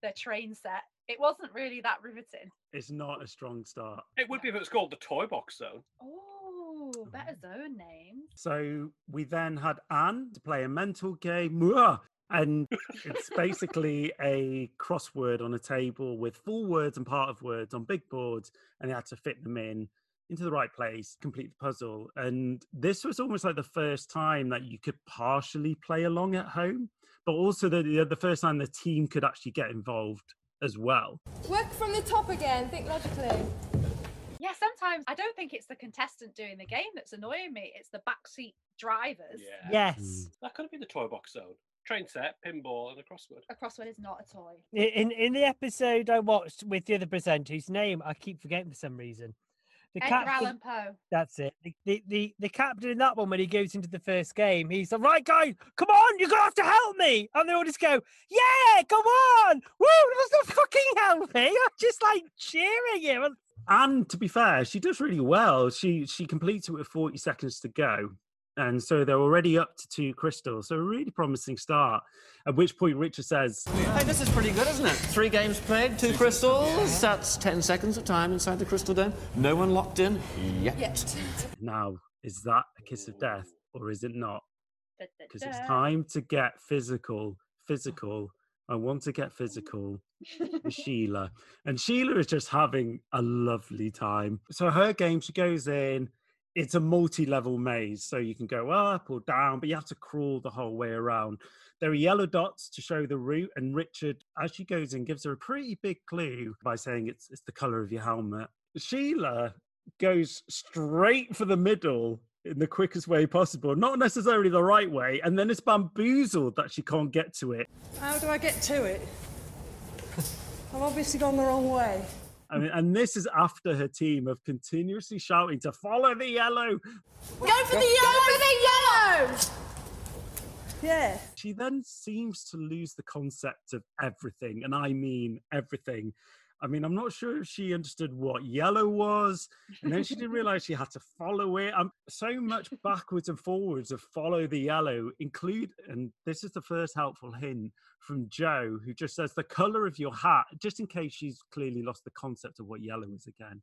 Speaker 2: their train set. It wasn't really that riveting.
Speaker 4: It's not a strong start.
Speaker 5: It would be if it was called the Toy Box Zone.
Speaker 2: Oh, better zone name.
Speaker 4: So we then had Anne to play a mental game. Mwah! And it's basically a crossword on a table with full words and part of words on big boards, and you had to fit them in into the right place, complete the puzzle. And this was almost like the first time that you could partially play along at home, but also the the, the first time the team could actually get involved as well.
Speaker 9: Work from the top again, think logically.
Speaker 2: Yeah, sometimes I don't think it's the contestant doing the game that's annoying me. It's the backseat drivers.
Speaker 5: Yeah.
Speaker 6: Yes. Hmm.
Speaker 5: That could have been the Toy Box Zone. Train set, pinball, and a crossword.
Speaker 2: A crossword is not a toy.
Speaker 6: In in the episode I watched with the other presenter, whose name I keep forgetting for some reason. The
Speaker 2: Edgar
Speaker 6: captain,
Speaker 2: Allan Poe.
Speaker 6: that's it. The, the the the captain in that one when he goes into the first game, he's like, "Right, guys, come on, you're gonna have to help me," and they all just go, "Yeah, come on, woo!" There's no fucking helping. I'm just like cheering him. and-
Speaker 4: And to be fair, she does really well. She she completes it with 40 seconds to go. And so they're already up to two crystals. So a really promising start. At which point Richard says,
Speaker 3: Hey, this is pretty good, isn't it? Three games played, two crystals. That's 10 seconds of time inside the crystal dome. No one locked in yet.
Speaker 9: Yet.
Speaker 4: Now, is that a kiss of death or is it not?
Speaker 2: Da, da,
Speaker 4: Because it's time to get physical. Physical. I want to get physical with Sheila. And Sheila is just having a lovely time. So her game, she goes in. It's a multi-level maze, so you can go up or down, but you have to crawl the whole way around. There are yellow dots to show the route, and Richard, as she goes in, gives her a pretty big clue by saying it's it's the color of your helmet. Sheila goes straight for the middle in the quickest way possible, not necessarily the right way, and then it's bamboozled that she can't get to it.
Speaker 9: How do I get to it? I've obviously gone the wrong way.
Speaker 4: I mean, and this is after her team of continuously shouting to follow the yellow.
Speaker 9: Go for the yellow! Go for the yellow! Yeah.
Speaker 4: She then seems to lose the concept of everything, and I mean everything. I mean, I'm not sure if she understood what yellow was, and then she didn't realize she had to follow it. Um, so much backwards and forwards of follow the yellow include, and this is the first helpful hint from Joe, who just says the color of your hat, just in case she's clearly lost the concept of what yellow is again.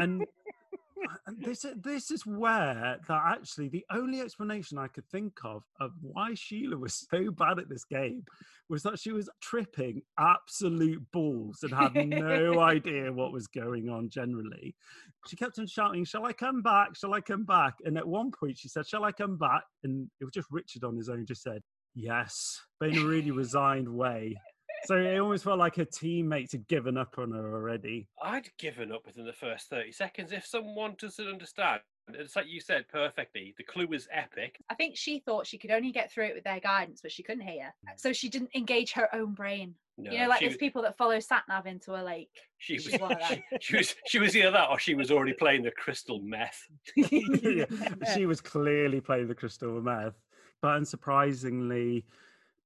Speaker 4: And this this is where that actually the only explanation I could think of of why Sheila was so bad at this game was that she was tripping absolute balls and had no idea what was going on generally. She kept on shouting, Shall I come back? Shall I come back? And at one point she said, Shall I come back? And it was just Richard on his own, just said, Yes, but in a really resigned way. So it almost felt like her teammates had given up on her already.
Speaker 5: I'd given up within the first 30 seconds if someone doesn't understand. It's like you said perfectly. The clue was epic.
Speaker 2: I think she thought she could only get through it with their guidance, but she couldn't hear. Mm. So she didn't engage her own brain.
Speaker 5: No,
Speaker 2: you know, like
Speaker 5: she,
Speaker 2: those
Speaker 5: was-
Speaker 2: people that follow sat nav into a lake.
Speaker 5: she was,
Speaker 2: she's one of them.
Speaker 5: she, she was she was either that or she was already playing the crystal meth.
Speaker 4: Yeah, she was clearly playing the crystal meth, but unsurprisingly,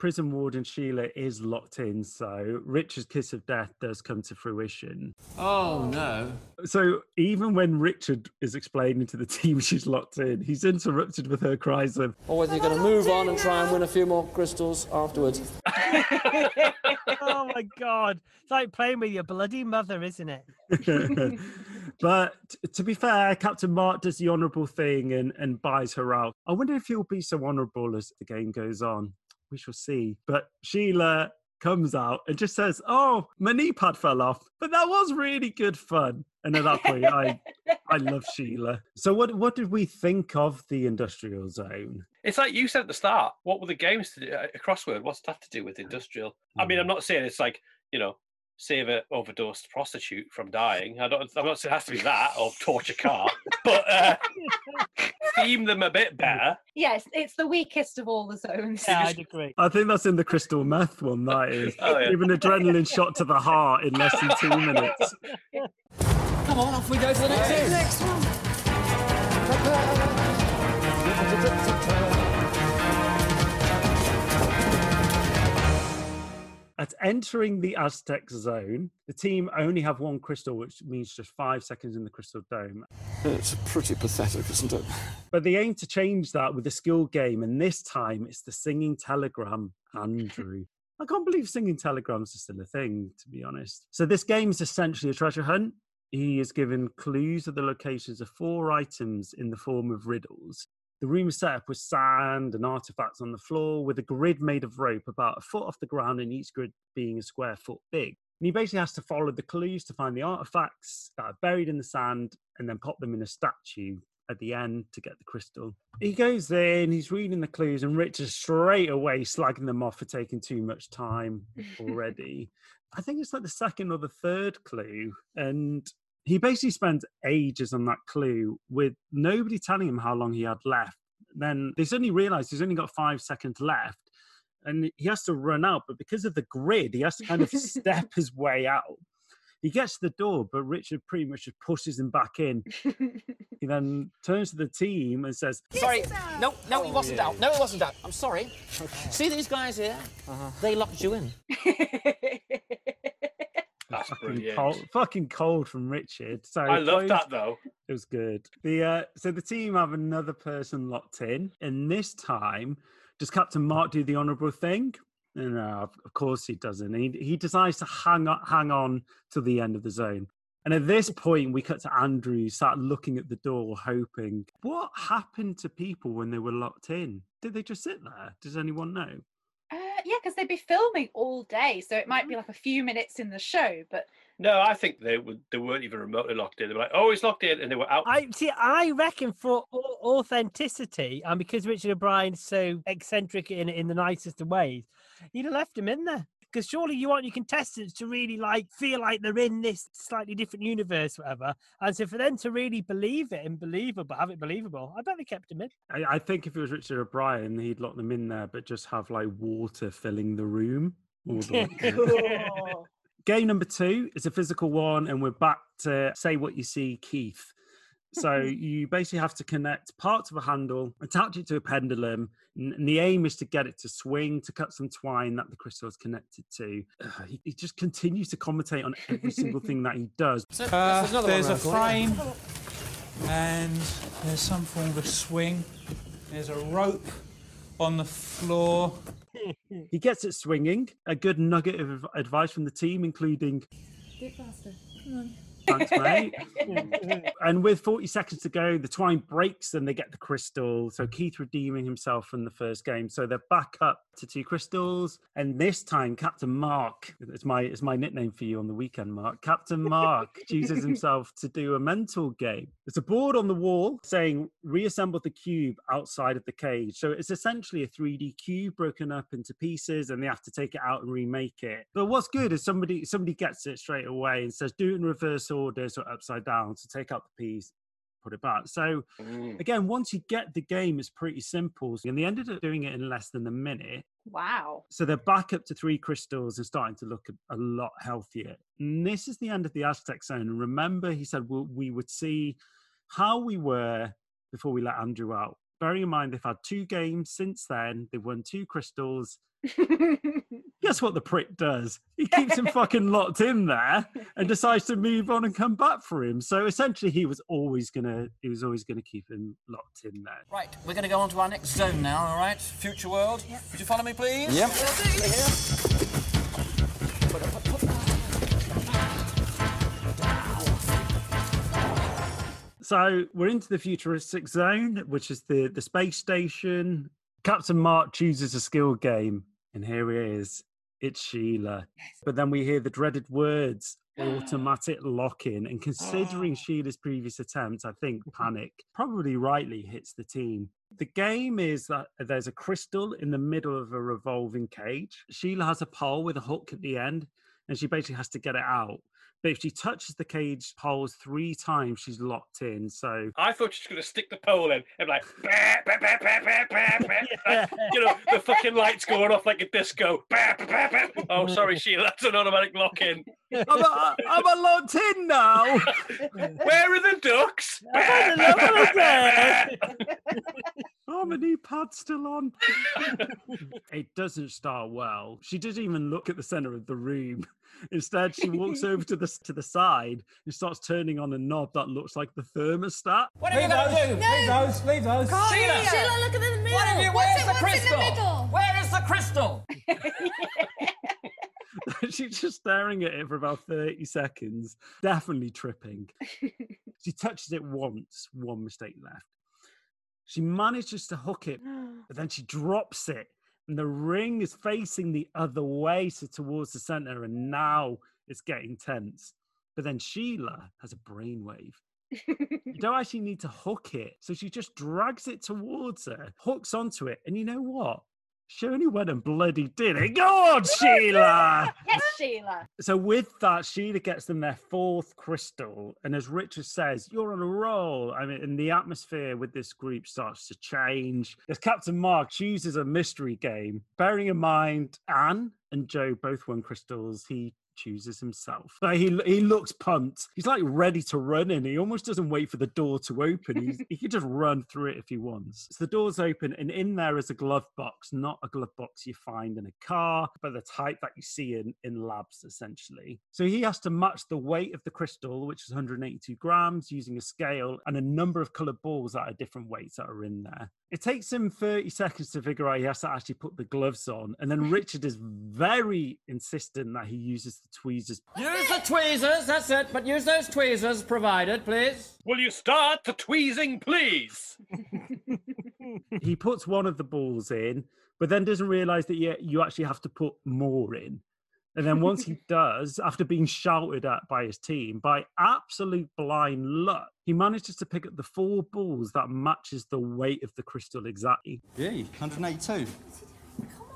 Speaker 4: prison warden Sheila is locked in. So Richard's kiss of death does come to fruition.
Speaker 3: Oh, no.
Speaker 4: So even when Richard is explaining to the team she's locked in, he's interrupted with her cries of,
Speaker 3: Or whether you're going to move on and try and win a few more crystals afterwards.
Speaker 6: oh my god! It's like playing with your bloody mother, isn't it?
Speaker 4: but to be fair, Captain Mark does the honourable thing and, and buys her out. I wonder if he'll be so honourable as the game goes on. We shall see. But Sheila comes out and just says, "Oh, my knee pad fell off," but that was really good fun. And at that point, I I love Sheila. So what what did we think of the industrial zone?
Speaker 5: It's like you said at the start. What were the games to do? A crossword. What's that to do with industrial? I mean, I'm not saying it's like you know, save a overdosed prostitute from dying. I don't. I'm not saying it has to be that or torture car, but uh, theme them a bit better.
Speaker 2: Yes, it's the weakest of all the zones.
Speaker 6: Yeah, I'd agree.
Speaker 4: I think that's in the crystal meth one. That is.
Speaker 5: Oh, yeah.
Speaker 4: Give an adrenaline shot to the heart in less than two minutes.
Speaker 3: Come on, off we go to the next game.
Speaker 9: Next one.
Speaker 4: At entering the Aztec zone, the team only have one crystal, which means just five seconds in the crystal dome.
Speaker 8: It's pretty pathetic, isn't it?
Speaker 4: But they aim to change that with the skill game, and this time it's the singing telegram, Andrew. I can't believe singing telegrams are still a thing, to be honest. So this game is essentially a treasure hunt. He is given clues of the locations of four items in the form of riddles. The room is set up with sand and artifacts on the floor, with a grid made of rope about a foot off the ground, and each grid being a square foot big. And he basically has to follow the clues to find the artifacts that are buried in the sand and then pop them in a statue at the end to get the crystal. He goes in, he's reading the clues, and Richard straight away slagging them off for taking too much time already. I think it's like the second or the third clue. And he basically spends ages on that clue with nobody telling him how long he had left. Then they suddenly realize he's only got five seconds left and he has to run out. But because of the grid, he has to kind of step his way out. He gets to the door, but Richard pretty much just pushes him back in. he then turns to the team and says,
Speaker 10: Sorry, no, no, it wasn't out. No, it wasn't out. I'm sorry. See these guys here? Uh-huh. They locked you in.
Speaker 5: That's
Speaker 4: fucking
Speaker 5: brilliant.
Speaker 4: cold, fucking cold from Richard. So
Speaker 5: I love that though.
Speaker 4: It was good. The uh, so the team have another person locked in, and this time, does Captain Mark do the honourable thing? No, of of course he doesn't. He he decides to hang on, hang on to the end of the zone. And at this point, we cut to Andrew, sat looking at the door, hoping. What happened to people when they were locked in? Did they just sit there? Does anyone know?
Speaker 2: Uh, yeah, because they'd be filming all day, so it might be like a few minutes in the show, but
Speaker 5: No, I think they would. They weren't even remotely locked in. They were like, "Oh, he's locked in," and they were out.
Speaker 6: I see. I reckon for authenticity, and because Richard O'Brien's so eccentric in in the nicest of ways, he'd have left him in there. Because surely you want your contestants to really like feel like they're in this slightly different universe, whatever. And so for them to really believe it and believable, have it believable, I bet they kept him in.
Speaker 4: I, I think if it was Richard O'Brien, he'd lock them in there, but just have like water filling the room. all the. Game number two is a physical one, and we're back to say what you see, Keith. So you basically have to connect parts of a handle, attach it to a pendulum, and and the aim is to get it to swing, to cut some twine that the crystal is connected to. Ugh, he, he just continues to commentate on every single thing that he does.
Speaker 7: Uh, there's a frame, and there's some form of a swing. There's a rope on the floor.
Speaker 4: He gets it swinging. A good nugget of advice from the team, including
Speaker 9: Do it faster. Come on.
Speaker 4: Thanks, mate. and with 40 seconds to go, the twine breaks and they get the crystal. So Keith redeeming himself from the first game. So they're back up to two crystals. And this time, Captain Mark, it's my it's my nickname for you on the weekend, Mark. Captain Mark chooses himself to do a mental game. There's a board on the wall saying reassemble the cube outside of the cage. So it's essentially a 3D cube broken up into pieces and they have to take it out and remake it. But what's good is somebody somebody gets it straight away and says do it in reverse order, so upside down. to take out the piece, put it back. So
Speaker 5: Mm.
Speaker 4: again, once you get the game, it's pretty simple. And they ended up doing it in less than a minute.
Speaker 2: wow.
Speaker 4: So they're back up to three crystals and starting to look a, a lot healthier. And this is the end of the Aztec zone. And remember, he said we we would see how we were before we let Andrew out. Bearing in mind, they've had two games since then. They've won two crystals. Guess what the prick does? He keeps him fucking locked in there and decides to move on and come back for him. So essentially, he was always gonna he was always gonna keep him locked in there.
Speaker 10: Right, we're going to go on to our next zone now, all right? Future world. Would you follow me, please?
Speaker 8: Yep.
Speaker 4: So we're into the futuristic zone, which is the the space station. Captain Mark chooses a skill game, and here he is. It's Sheila. But then we hear the dreaded words automatic lock in. And considering oh. Sheila's previous attempt, I think panic probably rightly hits the team. The game is that there's a crystal in the middle of a revolving cage. Sheila has a pole with a hook at the end, and she basically has to get it out. But if she touches the cage poles three times, she's locked in. So
Speaker 5: I thought she was going to stick the pole in and like, bah, bah, bah, bah. Like, you know, the fucking lights going off like a disco. Oh, sorry, Sheila, that's an automatic lock in.
Speaker 4: I'm, a, I'm a locked in now.
Speaker 5: Where are the ducks?
Speaker 4: Oh, knee pad's still on. it doesn't start well. She doesn't even look at the center of the room. Instead, she walks over to the to the side and starts turning on a knob that looks like the thermostat.
Speaker 10: What are you going to do?
Speaker 7: Leave those, leave those.
Speaker 10: Sheila!
Speaker 9: Sheila, look at the middle.
Speaker 10: What have you,
Speaker 9: What's
Speaker 10: where's
Speaker 9: it-
Speaker 10: the
Speaker 9: what's in
Speaker 10: crystal?
Speaker 9: the middle?
Speaker 10: Where is the crystal?
Speaker 4: She's just staring at it for about 30 seconds, definitely tripping. she touches it once, one mistake left. She manages to hook it, but then she drops it, and the ring is facing the other way, so towards the center, and now it's getting tense. But then Sheila has a brainwave. you don't actually need to hook it. So she just drags it towards her, hooks onto it, and you know what? She only went and bloody did it. Go on, Sheila!
Speaker 2: yes, Sheila.
Speaker 4: So with that, Sheila gets them their fourth crystal, and as Richard says, "You're on a roll." I mean, and the atmosphere with this group starts to change. As Captain Mark chooses a mystery game, bearing in mind Anne and Joe both won crystals, he chooses himself. So he he looks pumped. He's like ready to run in. He almost doesn't wait for the door to open. He's, he can just run through it if he wants. So the door's open, and in there is a glove box, not a glove box you find in a car, but the type that you see in, in labs essentially. So he has to match the weight of the crystal, which is 182 grams, using a scale and a number of colored balls that are different weights that are in there. It takes him 30 seconds to figure out he has to actually put the gloves on. And then Richard is very insistent that he uses the tweezers.
Speaker 10: Use the tweezers, that's it, but use those tweezers provided, please.
Speaker 5: Will you start the tweezing, please?
Speaker 4: he puts one of the balls in, but then doesn't realize that you, you actually have to put more in. And then once he does, after being shouted at by his team, by absolute blind luck, he manages to pick up the four balls that matches the weight of the crystal exactly.
Speaker 11: Yeah, 182.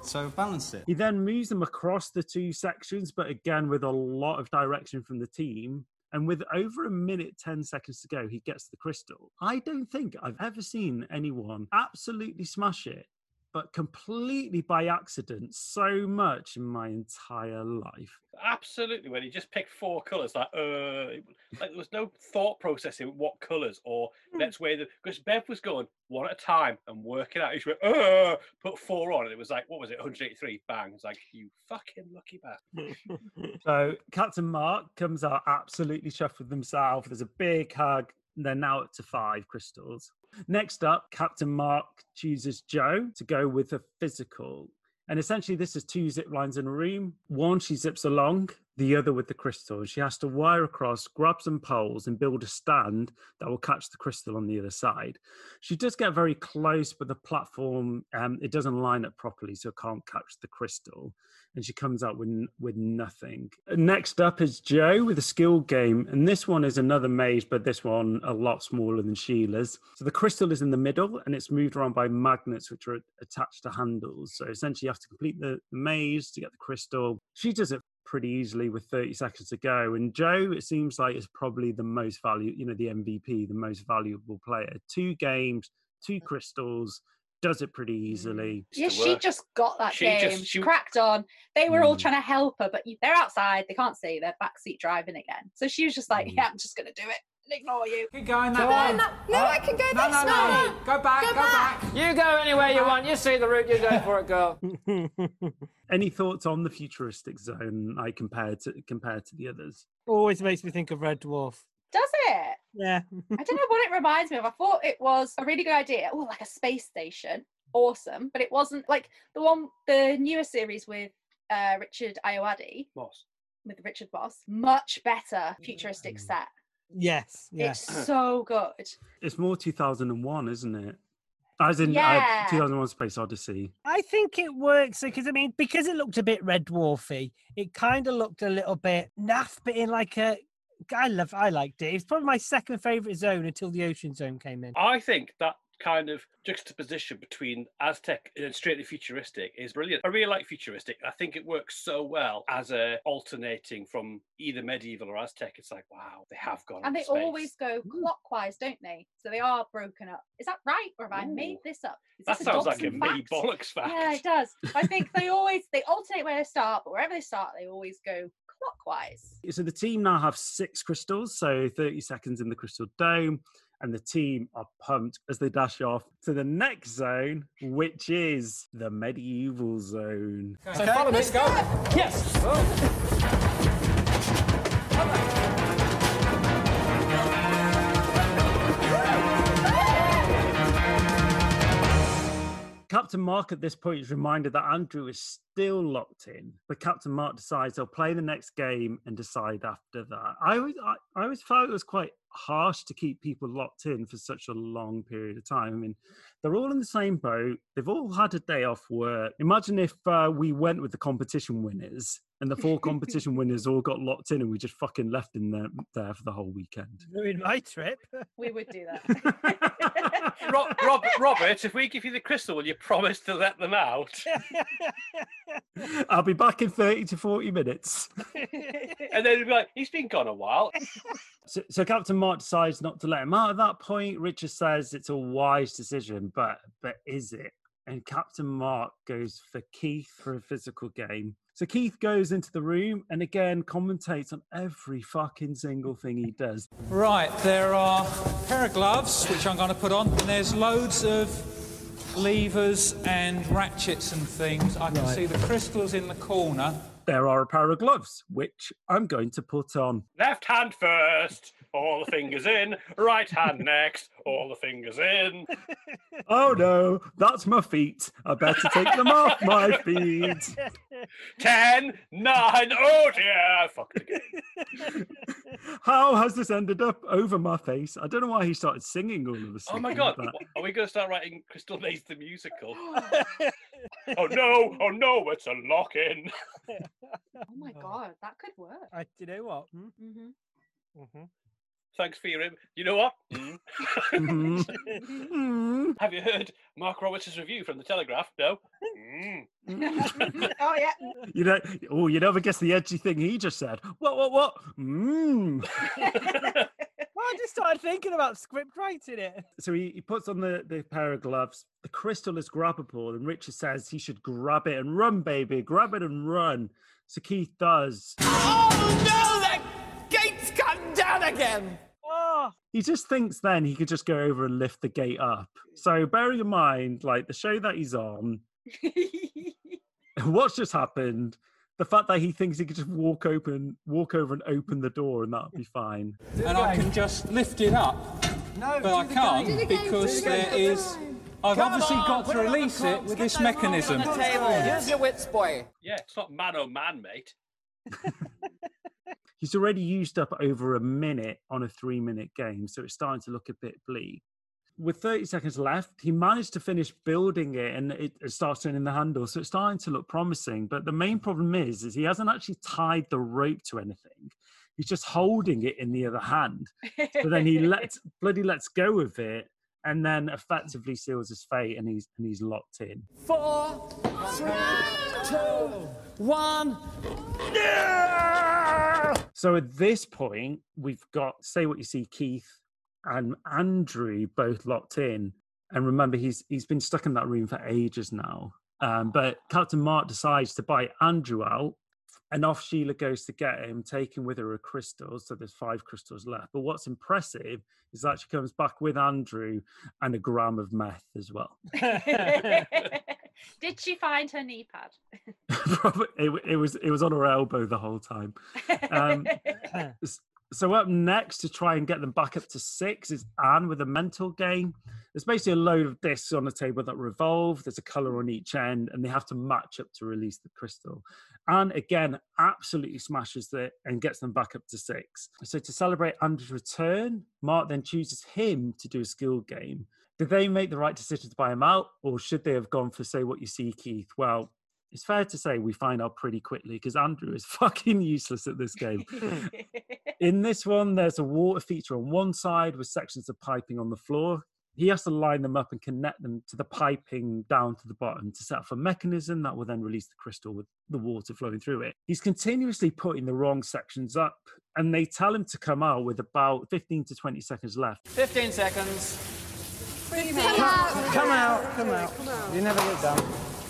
Speaker 11: So balance it.
Speaker 4: He then moves them across the two sections, but again with a lot of direction from the team. And with over a minute, 10 seconds to go, he gets the crystal. I don't think I've ever seen anyone absolutely smash it, but completely by accident so much in my entire life.
Speaker 5: Absolutely. When he just picked four colours, like uh, like there was no thought process in what colours or let's weigh the because Bev was going one at a time and working out. She went, uh, put four on, and it was like, what was it, 183? Bang! It's like you fucking lucky bastard.
Speaker 4: So Captain Mark comes out absolutely chuffed with himself. There's a big hug. They're now up to five crystals. Next up, Captain Mark chooses Joe to go with a physical. And essentially, this is two zip lines in a room. One she zips along, the other with the crystal. She has to wire across, grab some poles, and build a stand that will catch the crystal on the other side. She does get very close, but the platform um, it doesn't line up properly, so can't catch the crystal. And she comes out with with nothing. Next up is Joe with a skill game, and this one is another maze, but this one a lot smaller than Sheila's. So the crystal is in the middle, and it's moved around by magnets which are attached to handles. So essentially, you have to complete the maze to get the crystal. She does it pretty easily with 30 seconds to go. And Joe, it seems like, is probably the most value, you know, the MVP, the most valuable player. Two games, two crystals, does it pretty easily.
Speaker 2: Yeah, she just got that
Speaker 4: She
Speaker 2: game.
Speaker 4: just- she-
Speaker 2: cracked on. They were all
Speaker 4: Mm.
Speaker 2: trying to help her, but they're outside. They can't see. They're backseat driving again. So she was just like,
Speaker 4: Mm.
Speaker 2: "Yeah, I'm just gonna do it. And Ignore you."
Speaker 7: Keep going
Speaker 10: Go
Speaker 7: that
Speaker 10: on.
Speaker 7: way.
Speaker 9: No, I can go
Speaker 7: No,
Speaker 9: this
Speaker 7: no, no.
Speaker 9: way.
Speaker 7: Go back, go, back.
Speaker 10: You go anywhere you want. You see the route, you go for it, girl.
Speaker 4: Any thoughts on the futuristic zone, I compared to compared to the others?
Speaker 6: Always makes me think of Red Dwarf.
Speaker 2: Does it?
Speaker 6: Yeah.
Speaker 2: I don't know what it reminds me of. I thought it was a really good idea. Oh, like a space station. Awesome. But it wasn't like the one, the newer series with uh, Richard Ayoade,
Speaker 5: Moss.
Speaker 2: with Richard Boss. Much better futuristic set.
Speaker 6: Yes. Yeah.
Speaker 2: It's so good.
Speaker 4: It's more 2001, isn't it? As in
Speaker 2: Yeah.
Speaker 4: uh, 2001 Space Odyssey.
Speaker 6: I think it works because I mean, because it looked a bit red dwarfy, it kind of looked a little bit naff, but in like a. I love, I liked it. It's probably my second favorite zone until the Ocean Zone came in.
Speaker 5: I think that kind of juxtaposition between Aztec and straightly futuristic is brilliant. I really like futuristic. I think it works so well as a alternating from either medieval or Aztec. It's like, wow, they have gone.
Speaker 2: And they
Speaker 5: space.
Speaker 2: always go hmm. clockwise, don't they? So they are broken up. Is that right? Or have I made this up? Is
Speaker 5: That
Speaker 2: this a
Speaker 5: sounds like a
Speaker 2: Dobson
Speaker 5: me bollocks fact.
Speaker 2: Yeah, it does. I think they always they alternate where they start, but wherever they start, they always go clockwise.
Speaker 4: So the team now have six crystals, so 30 seconds in the crystal dome. And the team are pumped as they dash off to the next zone, which is the medieval zone.
Speaker 10: So follow me. Go. Yes.
Speaker 4: Captain Mark at this point is reminded that Andrew is still locked in, but Captain Mark decides they'll play the next game and decide after that. I always, I, I always felt it was quite harsh to keep people locked in for such a long period of time. I mean, they're all in the same boat. They've all had a day off work. Imagine if uh, we went with the competition winners and the four competition winners all got locked in and we just fucking left them there, there for the whole weekend.
Speaker 6: Ruined my trip.
Speaker 2: We would do that.
Speaker 5: Rob, Rob, Robert, if we give you the crystal, will you promise to let them out?
Speaker 4: I'll be back in 30 to 40 minutes.
Speaker 5: and then he'd be like, he's been gone a while.
Speaker 4: So, so Captain Mark decides not to let him out at that point. Richard says it's a wise decision, but but is it? And Captain Mark goes for Keith for a physical game. So Keith goes into the room and again commentates on every fucking single thing he does.
Speaker 7: Right, there are a pair of gloves which I'm going to put on, and there's loads of levers and ratchets and things. I can
Speaker 4: Right.
Speaker 7: see the crystals in the corner.
Speaker 4: There are a pair of gloves, which I'm going to put on.
Speaker 5: Left hand first, all the fingers in. Right hand next, all the fingers in.
Speaker 4: Oh no, that's my feet. I better take them off my feet.
Speaker 5: Ten, nine, oh dear, I fucked again.
Speaker 4: How has this ended up over my face? I don't know why he started singing all of a sudden.
Speaker 5: Oh my god,
Speaker 4: but-
Speaker 5: are we going to start writing Crystal Maze the musical? oh no, oh no, it's a lock in.
Speaker 2: oh my god, that could work.
Speaker 6: I, do you know what? Hmm?
Speaker 2: hmm
Speaker 5: Thanks for your. im- You know what? Mm.
Speaker 4: Mm.
Speaker 5: Have you heard Mark Roberts' review from the Telegraph? No. Mm.
Speaker 2: oh yeah.
Speaker 4: You know, oh, you never guess the edgy thing he just said. What, what, what? Mmm.
Speaker 6: Well, I just started thinking about script writing it.
Speaker 4: So he, he puts on the, the pair of gloves. The crystal is grabbable, and Richard says he should grab it and run, baby. Grab it and run. So Keith does.
Speaker 10: Oh no! That gate's come again.
Speaker 6: Oh,
Speaker 4: He just thinks then he could just go over and lift the gate up. So bearing in mind, like the show that he's on, what's just happened, the fact that he thinks he could just walk open, walk over and open the door, and that'll be fine.
Speaker 7: and I can just lift it up.
Speaker 11: No,
Speaker 7: but I can't
Speaker 11: game.
Speaker 7: because there is. I've
Speaker 10: Come
Speaker 7: obviously
Speaker 10: on,
Speaker 7: got to
Speaker 10: it on the
Speaker 7: release it
Speaker 10: crops,
Speaker 7: with this mechanism.
Speaker 10: On. Use your wits, boy.
Speaker 5: Yeah, it's not man oh man, mate.
Speaker 4: He's already used up over a minute on a three minute game, so it's starting to look a bit bleak. With 30 seconds left, he managed to finish building it and it it starts turning the handle, so it's starting to look promising. But the main problem is, is he hasn't actually tied the rope to anything. He's just holding it in the other hand. But then he lets bloody lets go of it and then effectively seals his fate and he's and he's locked in.
Speaker 10: Four, three, two, one.
Speaker 4: So at this point, we've got say what you see, Keith and Andrew both locked in. And remember, he's he's been stuck in that room for ages now. Um, but Captain Mark decides to buy Andrew out, and off Sheila goes to get him, taking with her a crystal. So there's five crystals left. But what's impressive is that she comes back with Andrew and a gram of meth as well.
Speaker 2: Did she find her knee pad?
Speaker 4: Probably- it, it was it was on her elbow the whole time. Um, so up next to try and get them back up to six is Anne with a mental game. There's basically a load of discs on the table that revolve. There's a color on each end, and they have to match up to release the crystal. Anne again absolutely smashes it and gets them back up to six. So to celebrate Andrew's return, Mark then chooses him to do a skill game. Did they make the right decision to buy him out, or should they have gone for say what you see, Keith? Well, it's fair to say we find out pretty quickly because Andrew is fucking useless at this game. In this one, there's a water feature on one side with sections of piping on the floor. He has to line them up and connect them to the piping down to the bottom to set up a mechanism that will then release the crystal with the water flowing through it. He's continuously putting the wrong sections up, and they tell him to come out with about 15 to 20 seconds left.
Speaker 10: 15 seconds.
Speaker 11: Come out, come out. You never get done.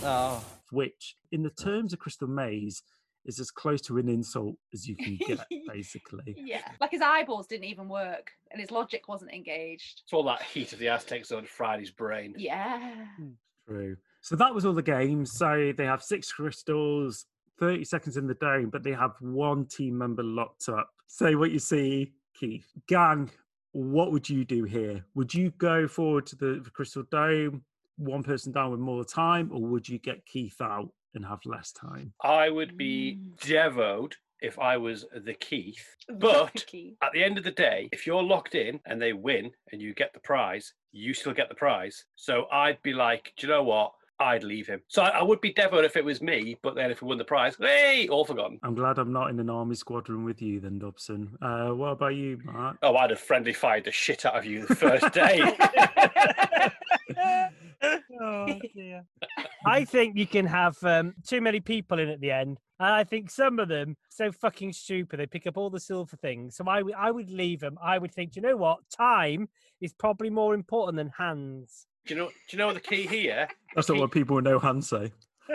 Speaker 10: Oh.
Speaker 4: Which, in the terms of Crystal Maze, is as close to an insult as you can get, basically.
Speaker 2: Yeah. Like his eyeballs didn't even work and his logic wasn't engaged.
Speaker 5: It's all that heat of the Aztec zone fried his brain.
Speaker 2: Yeah.
Speaker 4: Hmm, true. So that was all the games. So they have six crystals, 30 seconds in the dome, but they have one team member locked up. Say what you see, Keith. Gang, what would you do here? Would you go forward to the, the crystal dome, one person down with more time, or would you get Keith out and have less time?
Speaker 5: I would be devoed if I was the Keith. But at the end of the day, if you're locked in and they win and you get the prize, you still get the prize. So I'd be like, do you know what? I'd leave him. So I, I would be devoted if it was me, but then if we won the prize, hey, all forgotten.
Speaker 4: I'm glad I'm not in an army squadron with you then, Dobson. Uh, what about you, Mark?
Speaker 5: Oh, I'd have friendly fired the shit out of you the first day.
Speaker 6: oh dear. I think you can have um, too many people in at the end. And I think some of them so fucking stupid. They pick up all the silver things. So I, w- I would leave them. I would think, "Do you know what? Time is probably more important than hands.
Speaker 5: Do you know? Do you know the key here?
Speaker 4: That's not what people with no hands say.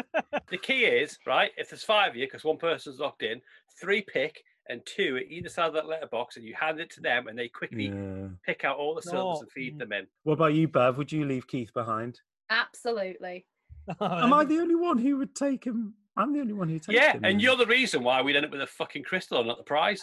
Speaker 5: The key is right. If there's five of you, because one person's locked in, three pick and two at either side of that letterbox, and you hand it to them, and they quickly
Speaker 4: Yeah.
Speaker 5: pick out all the silvers
Speaker 6: Oh,
Speaker 5: and feed them in.
Speaker 4: What about you, Bev? Would you leave Keith behind?
Speaker 2: Absolutely.
Speaker 4: Oh, Am I the only one who would take him? I'm the only one who takes
Speaker 5: Yeah,
Speaker 4: him.
Speaker 5: Yeah,
Speaker 4: and
Speaker 5: you're the reason why we'd end up with a fucking crystal and not the prize.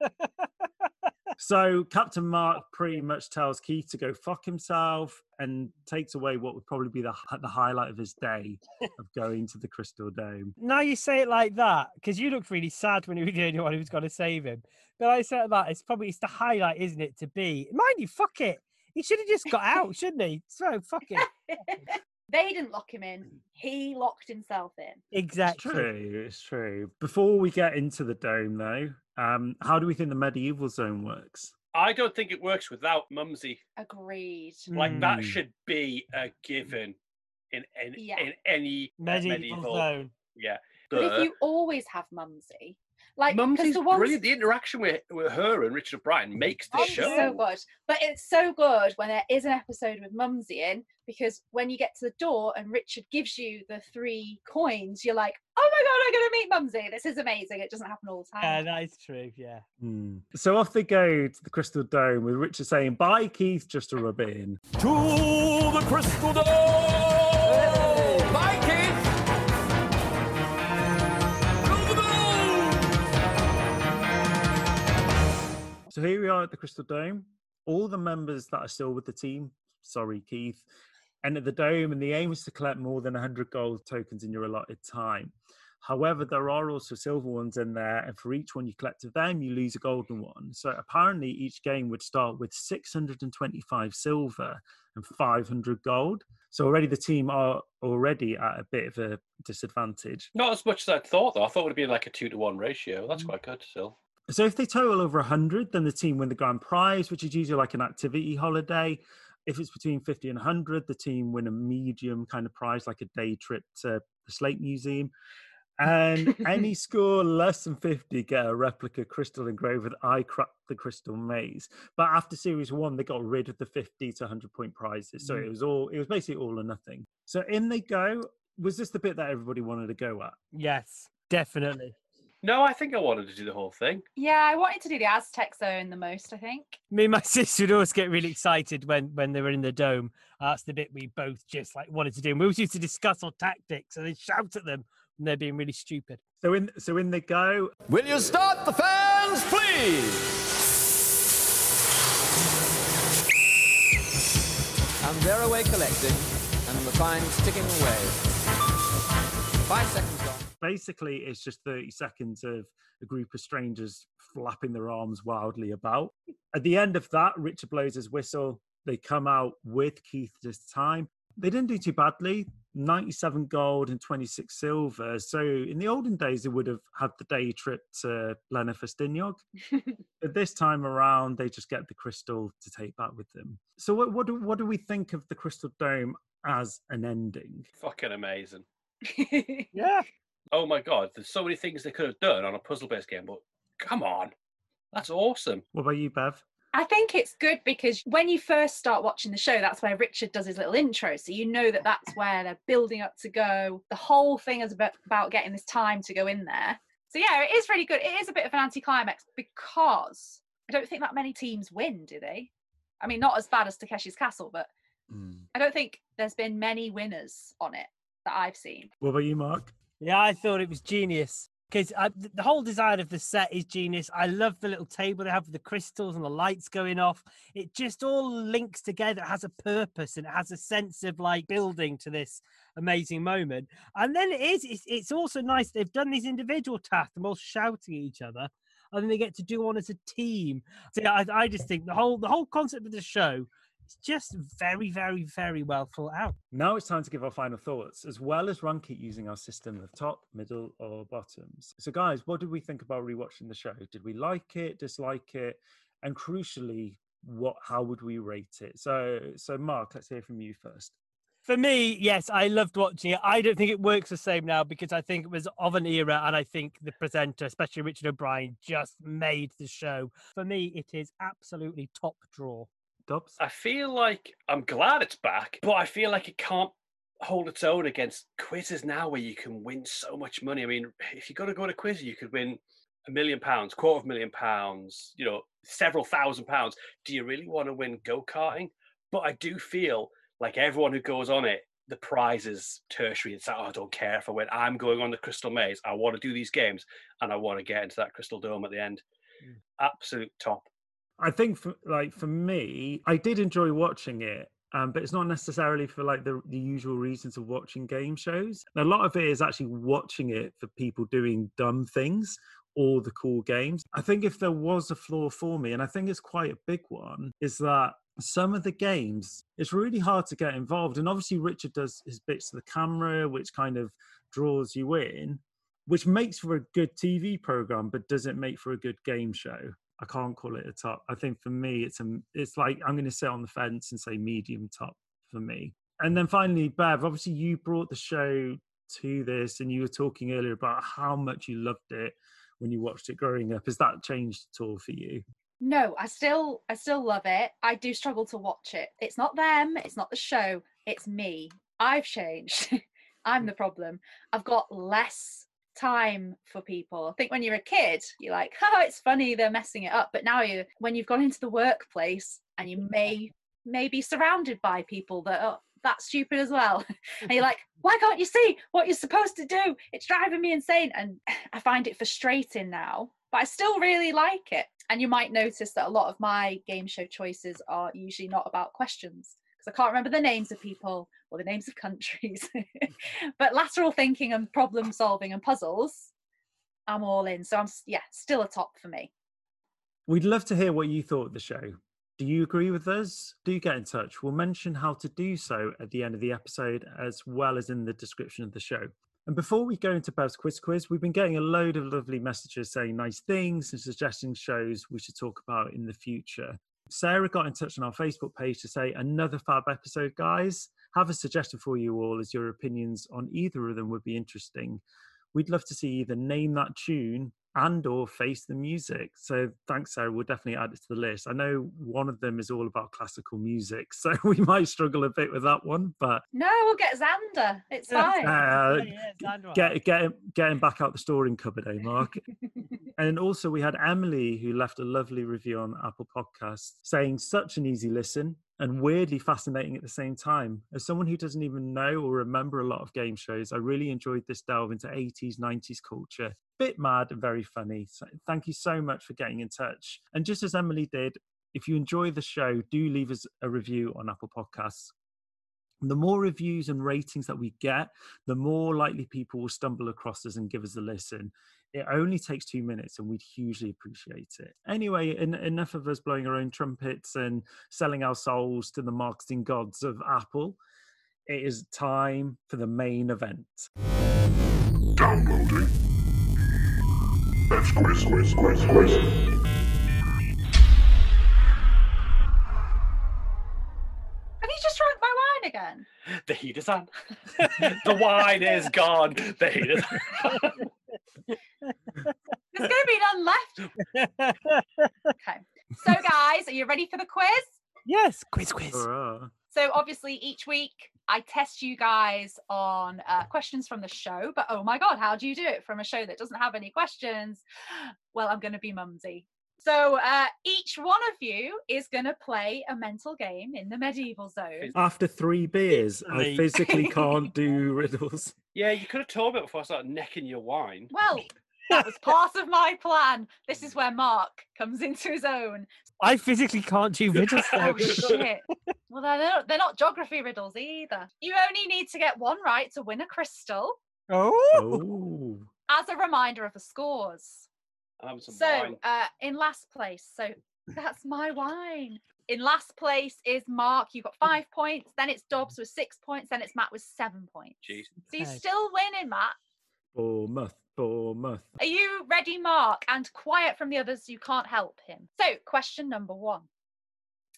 Speaker 4: So Captain Mark pretty much tells Keith to go fuck himself and takes away what would probably be the the highlight of his day of going to the Crystal Dome.
Speaker 6: Now you say it like that because you looked really sad when you were the only one who was going to save him. But I said that it's probably it's the highlight, isn't it? To be mind you, fuck it. He should have just got out, shouldn't he? So fuck it.
Speaker 2: They didn't lock him in. He locked himself in.
Speaker 4: It's
Speaker 6: Exactly.
Speaker 4: true. It's true. Before we get into the dome, though, um, how do we think the medieval zone works?
Speaker 5: I don't think it works without Mumsy.
Speaker 2: Agreed.
Speaker 5: Like that
Speaker 4: Mm.
Speaker 5: should be a given in in,
Speaker 2: Yeah.
Speaker 5: in any uh,
Speaker 6: Medieval,
Speaker 5: medieval.
Speaker 6: zone.
Speaker 5: Yeah.
Speaker 2: But
Speaker 5: Duh.
Speaker 2: if you always have Mumsy, like because
Speaker 5: Mumsy's
Speaker 2: the ones
Speaker 5: brilliant. The interaction with, with her and Richard O'Brien makes the
Speaker 2: Oh,
Speaker 5: show.
Speaker 2: so good. But it's so good when there is an episode with Mumsy in because when you get to the door and Richard gives you the three coins, you're like, oh my god, I'm going to meet Mumsy. This is amazing. It doesn't happen all the time.
Speaker 6: Yeah,
Speaker 2: time.
Speaker 6: that is true. Yeah.
Speaker 4: Hmm. So off they go to the Crystal Dome with Richard saying, "Bye, Keith," just to rub it in.
Speaker 3: To the Crystal Dome!
Speaker 4: So here we are at the Crystal Dome. All the members that are still with the team, sorry, Keith, enter the dome, and the aim is to collect more than 100 gold tokens in your allotted time. However, there are also silver ones in there, and for each one you collect of them, you lose a golden one. So apparently, each game would start with 625 silver and 500 gold. So already the team are already at a bit of a disadvantage.
Speaker 5: Not as much as I thought, though. I thought it would be like a two to one ratio.
Speaker 2: Mm.
Speaker 5: That's quite good still.
Speaker 4: So if they total over 100, then the team win the grand prize, which is usually like an activity holiday. If it's between 50 and 100, the team win a medium kind of prize, like a day trip to the Slate Museum. And any score less than 50 get a replica crystal engraved with I cracked the crystal maze. But after series one, they got rid of the 50 to 100 point prizes. So it
Speaker 6: Mm.
Speaker 4: was all, it was basically all or nothing. So in they go. Was this the bit that everybody wanted to go at?
Speaker 6: Yes, definitely.
Speaker 5: No, I think I wanted to do the whole thing.
Speaker 2: Yeah, I wanted to do the Aztec zone the most, I think.
Speaker 6: Me and my sister would always get really excited when when they were in the dome. That's the bit we both just like wanted to do. And we always used to discuss our tactics and then shout at them when they're being really stupid.
Speaker 4: So in, so in they go.
Speaker 3: Will you start the fans, please? And they're away collecting, and the fine's ticking away. Five seconds gone.
Speaker 4: Basically it's just 30 seconds of a group of strangers flapping their arms wildly about. At the end of that, Richard blows his whistle. They come out with Keith this time. They didn't do too badly 97 gold and 26 silver. So in the olden days, they would have had the day trip to Blaenau Ffestiniog. but this time around, they just get the crystal to take back with them. So what, what, do, what do we think of the Crystal Dome as an ending?
Speaker 5: Fucking amazing.
Speaker 6: Yeah.
Speaker 5: Oh my god, there's so many things they could have done on a puzzle based game, but come on. That's awesome.
Speaker 4: What about you, Bev?
Speaker 2: I think it's good because when you first start watching the show, that's where Richard does his little intro. So you know that that's where they're building up to go. The whole thing is about, about getting this time to go in there. So yeah, it is really good. It is a bit of an anticlimax because I don't think that many teams win, do they? I mean, not as bad as Takeshi's Castle, but hmm. I don't think there's been many winners on it that I've seen.
Speaker 4: What about you, Mark?
Speaker 6: Yeah, I thought it was genius because uh, the whole design of the set is genius. I love the little table they have with the crystals and the lights going off. It just all links together. It has a purpose and it has a sense of like building to this amazing moment. And then it is, it's, it's also nice. They've done these individual tasks, they're all shouting at each other. And then they get to do one as a team. So I, I just think the whole the whole concept of the show it's just very, very, very well thought out.
Speaker 4: Now it's time to give our final thoughts, as well as rank it using our system of top, middle, or bottoms. So, guys, what did we think about rewatching the show? Did we like it, dislike it, and crucially, what? How would we rate it? So, so Mark, let's hear from you first.
Speaker 6: For me, yes, I loved watching it. I don't think it works the same now because I think it was of an era, and I think the presenter, especially Richard O'Brien, just made the show. For me, it is absolutely top draw.
Speaker 4: Dobbs?
Speaker 5: I feel like I'm glad it's back, but I feel like it can't hold its own against quizzes now where you can win so much money. I mean, if you got to go to a quiz, you could win a million pounds, quarter of a million pounds, you know, several thousand pounds. Do you really want to win go karting? But I do feel like everyone who goes on it, the prize is tertiary. It's like, oh, I don't care if I win. I'm going on the Crystal Maze. I want to do these games and I want to get into that Crystal Dome at the end. Mm. Absolute top.
Speaker 4: I think for like for me, I did enjoy watching it. Um, but it's not necessarily for like the, the usual reasons of watching game shows. a lot of it is actually watching it for people doing dumb things or the cool games. I think if there was a flaw for me, and I think it's quite a big one, is that some of the games it's really hard to get involved. And obviously, Richard does his bits to the camera, which kind of draws you in, which makes for a good TV program, but doesn't make for a good game show. I can't call it a top. I think for me, it's a, it's like I'm going to sit on the fence and say medium top for me. And then finally, Bev, obviously you brought the show to this, and you were talking earlier about how much you loved it when you watched it growing up. Has that changed at all for you?
Speaker 2: No, I still I still love it. I do struggle to watch it. It's not them, it's not the show, it's me. I've changed. I'm mm. the problem. I've got less time for people. I think when you're a kid, you're like, oh, it's funny they're messing it up. But now you, when you've gone into the workplace and you may may be surrounded by people that are that stupid as well, and you're like, why can't you see what you're supposed to do? It's driving me insane, and I find it frustrating now. But I still really like it. And you might notice that a lot of my game show choices are usually not about questions because I can't remember the names of people or the names of countries. but lateral thinking and problem solving and puzzles, I'm all in. So I'm yeah, still a top for me.
Speaker 4: We'd love to hear what you thought of the show. Do you agree with us? Do get in touch. We'll mention how to do so at the end of the episode as well as in the description of the show. And before we go into Bev's quiz quiz, we've been getting a load of lovely messages saying nice things and suggesting shows we should talk about in the future. Sarah got in touch on our Facebook page to say, another fab episode, guys. Have a suggestion for you all as your opinions on either of them would be interesting. We'd love to see either name that tune and or face the music. So thanks, Sarah. We'll definitely add it to the list. I know one of them is all about classical music, so we might struggle a bit with that one. But
Speaker 2: no, we'll get Xander. It's fine.
Speaker 4: Uh, get get him, get him back out the storing cupboard, eh, Mark? and also we had Emily who left a lovely review on Apple Podcasts saying such an easy listen and weirdly fascinating at the same time. As someone who doesn't even know or remember a lot of game shows, I really enjoyed this delve into 80s, 90s culture. Bit mad and very funny. So thank you so much for getting in touch. And just as Emily did, if you enjoy the show, do leave us a review on Apple Podcasts. The more reviews and ratings that we get, the more likely people will stumble across us and give us a listen. It only takes two minutes and we'd hugely appreciate it. Anyway, en- enough of us blowing our own trumpets and selling our souls to the marketing gods of Apple. It is time for the main event.
Speaker 12: Downloading. Let's quiz, quiz, quiz, quiz.
Speaker 2: Have you just drank my wine again?
Speaker 5: The heat is on. the wine is gone. The heat is on.
Speaker 2: There's going to be none left. okay. So, guys, are you ready for the quiz?
Speaker 6: Yes, quiz, quiz.
Speaker 4: Hurrah.
Speaker 2: So, obviously, each week I test you guys on uh, questions from the show, but oh my god, how do you do it from a show that doesn't have any questions? Well, I'm going to be mumsy. So uh, each one of you is going to play a mental game in the medieval zone.
Speaker 4: After three beers, I
Speaker 5: Physically.
Speaker 4: physically can't do riddles.
Speaker 5: Yeah, you could have told me before I started necking your wine.
Speaker 2: Well, that was part of my plan. This is where Mark comes into his own.
Speaker 6: I physically can't do riddles.
Speaker 2: Oh shit! Well, they're not, they're not geography riddles either. You only need to get one right to win a crystal.
Speaker 6: Oh.
Speaker 4: Oh.
Speaker 2: As a reminder of the scores.
Speaker 5: I'm having some
Speaker 2: So, uh, in last place, so that's my wine. In last place is Mark. You've got five points. Then it's Dobbs with six points. Then it's Matt with seven points.
Speaker 5: Jeez.
Speaker 2: So you're still winning, Matt.
Speaker 4: Bournemouth, Bournemouth.
Speaker 2: Are you ready, Mark? And quiet from the others, you can't help him. So, question number one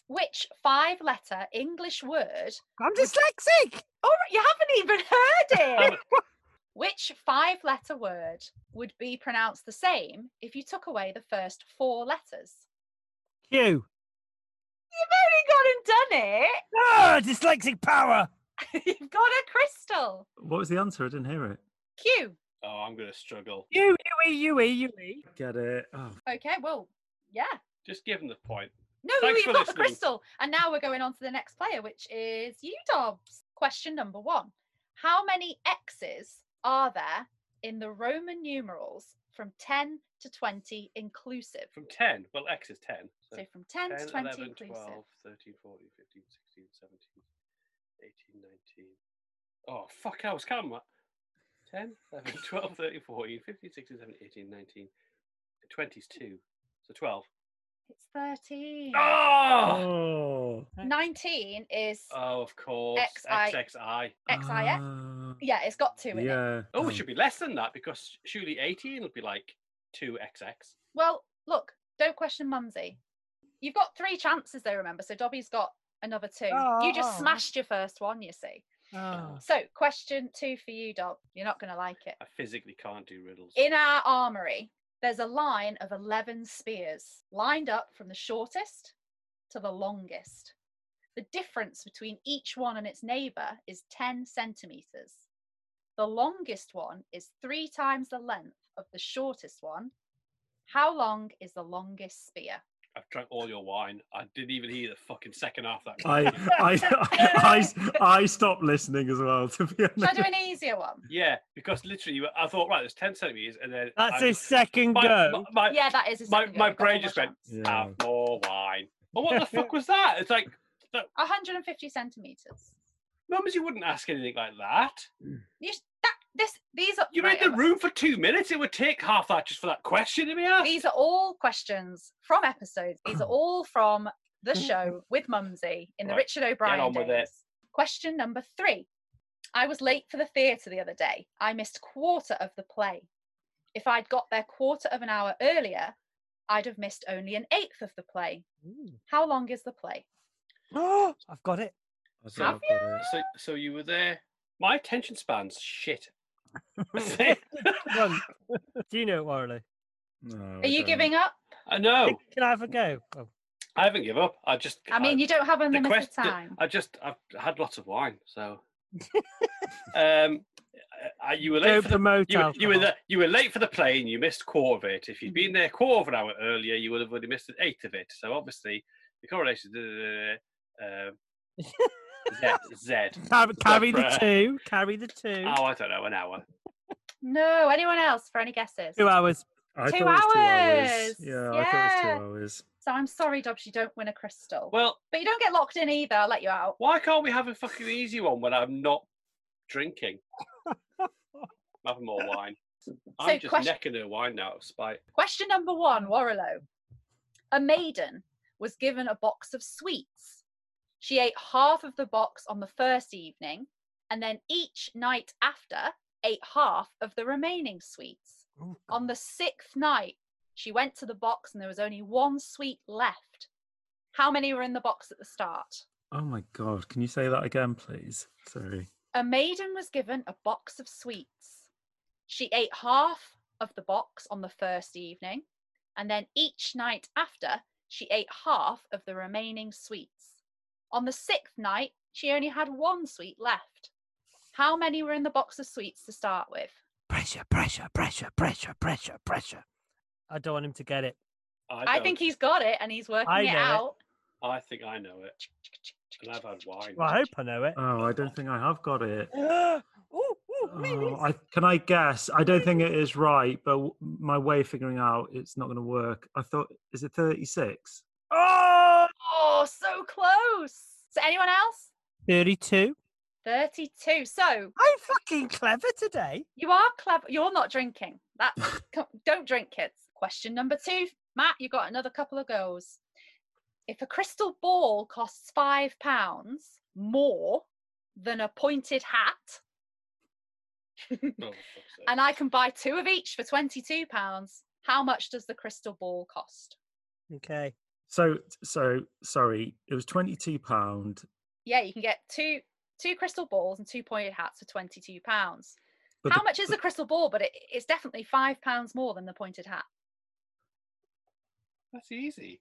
Speaker 2: Which five letter English word?
Speaker 6: I'm dyslexic.
Speaker 2: Oh, you haven't even heard it. Which five letter word would be pronounced the same if you took away the first four letters?
Speaker 6: Q.
Speaker 2: You've only gone and done it.
Speaker 6: Ah, dyslexic power.
Speaker 2: You've got a crystal.
Speaker 4: What was the answer? I didn't hear it.
Speaker 2: Q.
Speaker 5: Oh, I'm going to struggle.
Speaker 6: U, U, E, U, E, U, E.
Speaker 4: Get it. Oh,
Speaker 2: Okay, well, yeah.
Speaker 5: Just give him the point.
Speaker 2: No,
Speaker 5: Thanks
Speaker 2: you've
Speaker 5: for
Speaker 2: got the crystal. And now we're going on to the next player, which is you, Dobbs. Question number one How many X's are there in the Roman numerals from 10 to 20 inclusive?
Speaker 5: From 10, well, X is 10.
Speaker 2: So from 10 to 20
Speaker 5: 11,
Speaker 2: inclusive.
Speaker 5: 12, 13, 14, 15, 16, 17, 18, 19. Oh, fuck, I was counting that. 10, 11, 12, 13, 14, 15, 16, 17, 18, 19. 20 is 2. So 12.
Speaker 2: It's 13.
Speaker 5: Oh!
Speaker 4: oh.
Speaker 2: 19 is
Speaker 5: Oh, of course.
Speaker 2: XI.
Speaker 5: XXI.
Speaker 2: XIF. Ah. Yeah, it's got two in it.
Speaker 4: Yeah.
Speaker 5: Oh, it um, should be less than that because surely 18 would be like 2XX.
Speaker 2: Well, look, don't question Mumsy. You've got three chances, though, remember? So Dobby's got another two. You just
Speaker 6: Oh.
Speaker 2: smashed your first one, you see.
Speaker 6: Oh.
Speaker 2: So, question two for you, Dob. You're not going to like it.
Speaker 5: I physically can't do riddles.
Speaker 2: In our armory, there's a line of 11 spears lined up from the shortest to the longest. The difference between each one and its neighbour is 10 centimetres. The longest one is three times the length of the shortest one. How long is the longest spear?
Speaker 5: I've drank all your wine. I didn't even hear the fucking second half of that.
Speaker 4: I, I, I, I stopped listening as well, to be
Speaker 2: Should I do
Speaker 4: honest.
Speaker 2: an easier one?
Speaker 5: Yeah, because literally, I thought, right, there's 10 centimeters, and then.
Speaker 6: That's
Speaker 5: I,
Speaker 6: his second
Speaker 5: my,
Speaker 6: go.
Speaker 5: My,
Speaker 2: Yeah, that is a
Speaker 5: my,
Speaker 2: second
Speaker 5: my
Speaker 2: go.
Speaker 5: Brain just went,
Speaker 2: chance.
Speaker 4: Yeah.
Speaker 5: have more wine. Well, what the fuck was that? It's like,
Speaker 2: 150 centimetres.
Speaker 5: mums, you wouldn't ask anything like that.
Speaker 2: You, that, this, these are
Speaker 5: You
Speaker 2: right,
Speaker 5: made the room for two minutes. It would take half that just for that question to be asked.
Speaker 2: These are all questions from episodes. These are all from the mm-hmm. show with Mumsy in the
Speaker 5: Right,
Speaker 2: Richard O'Brien
Speaker 5: on with it.
Speaker 2: days. Question number three. I was late for the theatre the other day. I missed quarter of the play. If I'd got there quarter of an hour earlier, I'd have missed only an eighth of the play. How long is the play?
Speaker 6: Oh, I've got it.
Speaker 4: I
Speaker 2: Have
Speaker 4: I've got it.
Speaker 5: So, so you were there. My attention span's shit.
Speaker 6: Run. Do you know it, Warley?
Speaker 4: No,
Speaker 2: Are you giving up?
Speaker 5: I know.
Speaker 6: Can I have a go? Oh.
Speaker 5: I haven't given up. I just.
Speaker 2: I mean, you don't have
Speaker 5: the
Speaker 2: unlimited
Speaker 5: quest- the-
Speaker 2: time.
Speaker 5: I just. I've had lots of wine, so. um, uh, you were late
Speaker 6: Don't
Speaker 5: for the.
Speaker 6: promote
Speaker 5: You, were- you were the, You were late for the plane. You missed quarter of it. If you'd been there quarter of an hour earlier, you would have only missed an eighth of it. So obviously, the correlation. Uh, Z. Z.
Speaker 6: Carry, carry the two. Carry the two.
Speaker 5: Oh, I don't know, an hour.
Speaker 2: No, anyone else for any guesses?
Speaker 6: Two hours.
Speaker 4: I
Speaker 2: Two
Speaker 4: thought it was two
Speaker 2: hours.
Speaker 4: hours. Yeah, I thought it was two hours.
Speaker 2: So I'm sorry, Dobbs, you don't win a crystal.
Speaker 5: Well,
Speaker 2: but you don't get locked in either. I'll let you out.
Speaker 5: why can't we have a fucking easy one when I'm not drinking? I'm having more wine. I'm
Speaker 2: So
Speaker 5: just
Speaker 2: question-
Speaker 5: necking her wine now out of spite.
Speaker 2: Question number one, Warrilow. A maiden was given a box of sweets. She ate half of the box on the first evening, and then each night after ate half of the remaining sweets. On the sixth night, she went to the box and there was only one sweet left. How many were in the box at the start?
Speaker 4: Oh my god, can you say that again, please? Sorry.
Speaker 2: A maiden was given a box of sweets. She ate half of the box on the first evening, and then each night after, she ate half of the remaining sweets. On the sixth night, she only had one sweet left. How many were in the box of sweets to start with?
Speaker 6: Pressure, pressure, pressure, pressure, pressure, pressure. I don't want him to get it.
Speaker 2: I, think he's got it and he's working
Speaker 6: I
Speaker 2: it
Speaker 6: know it.
Speaker 2: out.
Speaker 5: I think I know it. And I've had wine.
Speaker 6: Well, I hope I know it.
Speaker 4: Oh, I don't think I have got it.
Speaker 6: Ooh, ooh,
Speaker 4: Oh, I, can I guess? I don't think it is right, but my way of figuring out it's not going to work. I thought, is it 36?
Speaker 6: Oh,
Speaker 2: Oh, so close. So anyone else?
Speaker 6: 32.
Speaker 2: 32. So
Speaker 6: I'm fucking clever today.
Speaker 2: you are clever. You're not drinking. That's co- don't drink, kids. Question number two, Matt. You got another couple of goes. If a crystal ball costs five pounds more than a pointed hat,
Speaker 5: Oh, for fuck's sake.
Speaker 2: and I can buy two of each for twenty-two pounds, how much does the crystal ball cost?
Speaker 6: Okay.
Speaker 4: So, so sorry, it was 22 pound.
Speaker 2: Yeah, you can get two two crystal balls and two pointed hats for twenty-two pounds.
Speaker 4: But
Speaker 2: How
Speaker 4: the-
Speaker 2: much is the crystal ball? But it, it's definitely five pounds more than the pointed hat.
Speaker 5: That's easy.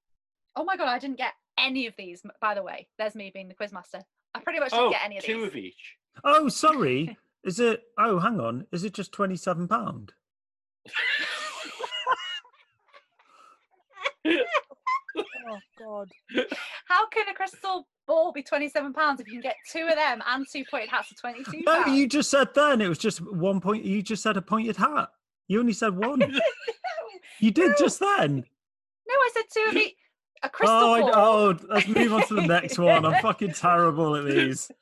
Speaker 2: Oh my god, I didn't get any of these. By the way, there's me being the quizmaster. I pretty much
Speaker 5: Oh,
Speaker 2: didn't get any of
Speaker 5: two
Speaker 2: these.
Speaker 5: of each.
Speaker 4: Oh, sorry. is it? Oh, hang on. Is it just 27 pound?
Speaker 6: Oh, God.
Speaker 2: How can a crystal ball be twenty-seven pounds if you can get two of them and two pointed hats for twenty-two
Speaker 4: No,
Speaker 2: pounds?
Speaker 4: you just said then it was just one point. You just said a pointed hat. You only said one. you did just then.
Speaker 2: No, I said two of each. A crystal
Speaker 4: Oh, I,
Speaker 2: ball.
Speaker 4: oh, let's move on to the next one. I'm fucking terrible at these.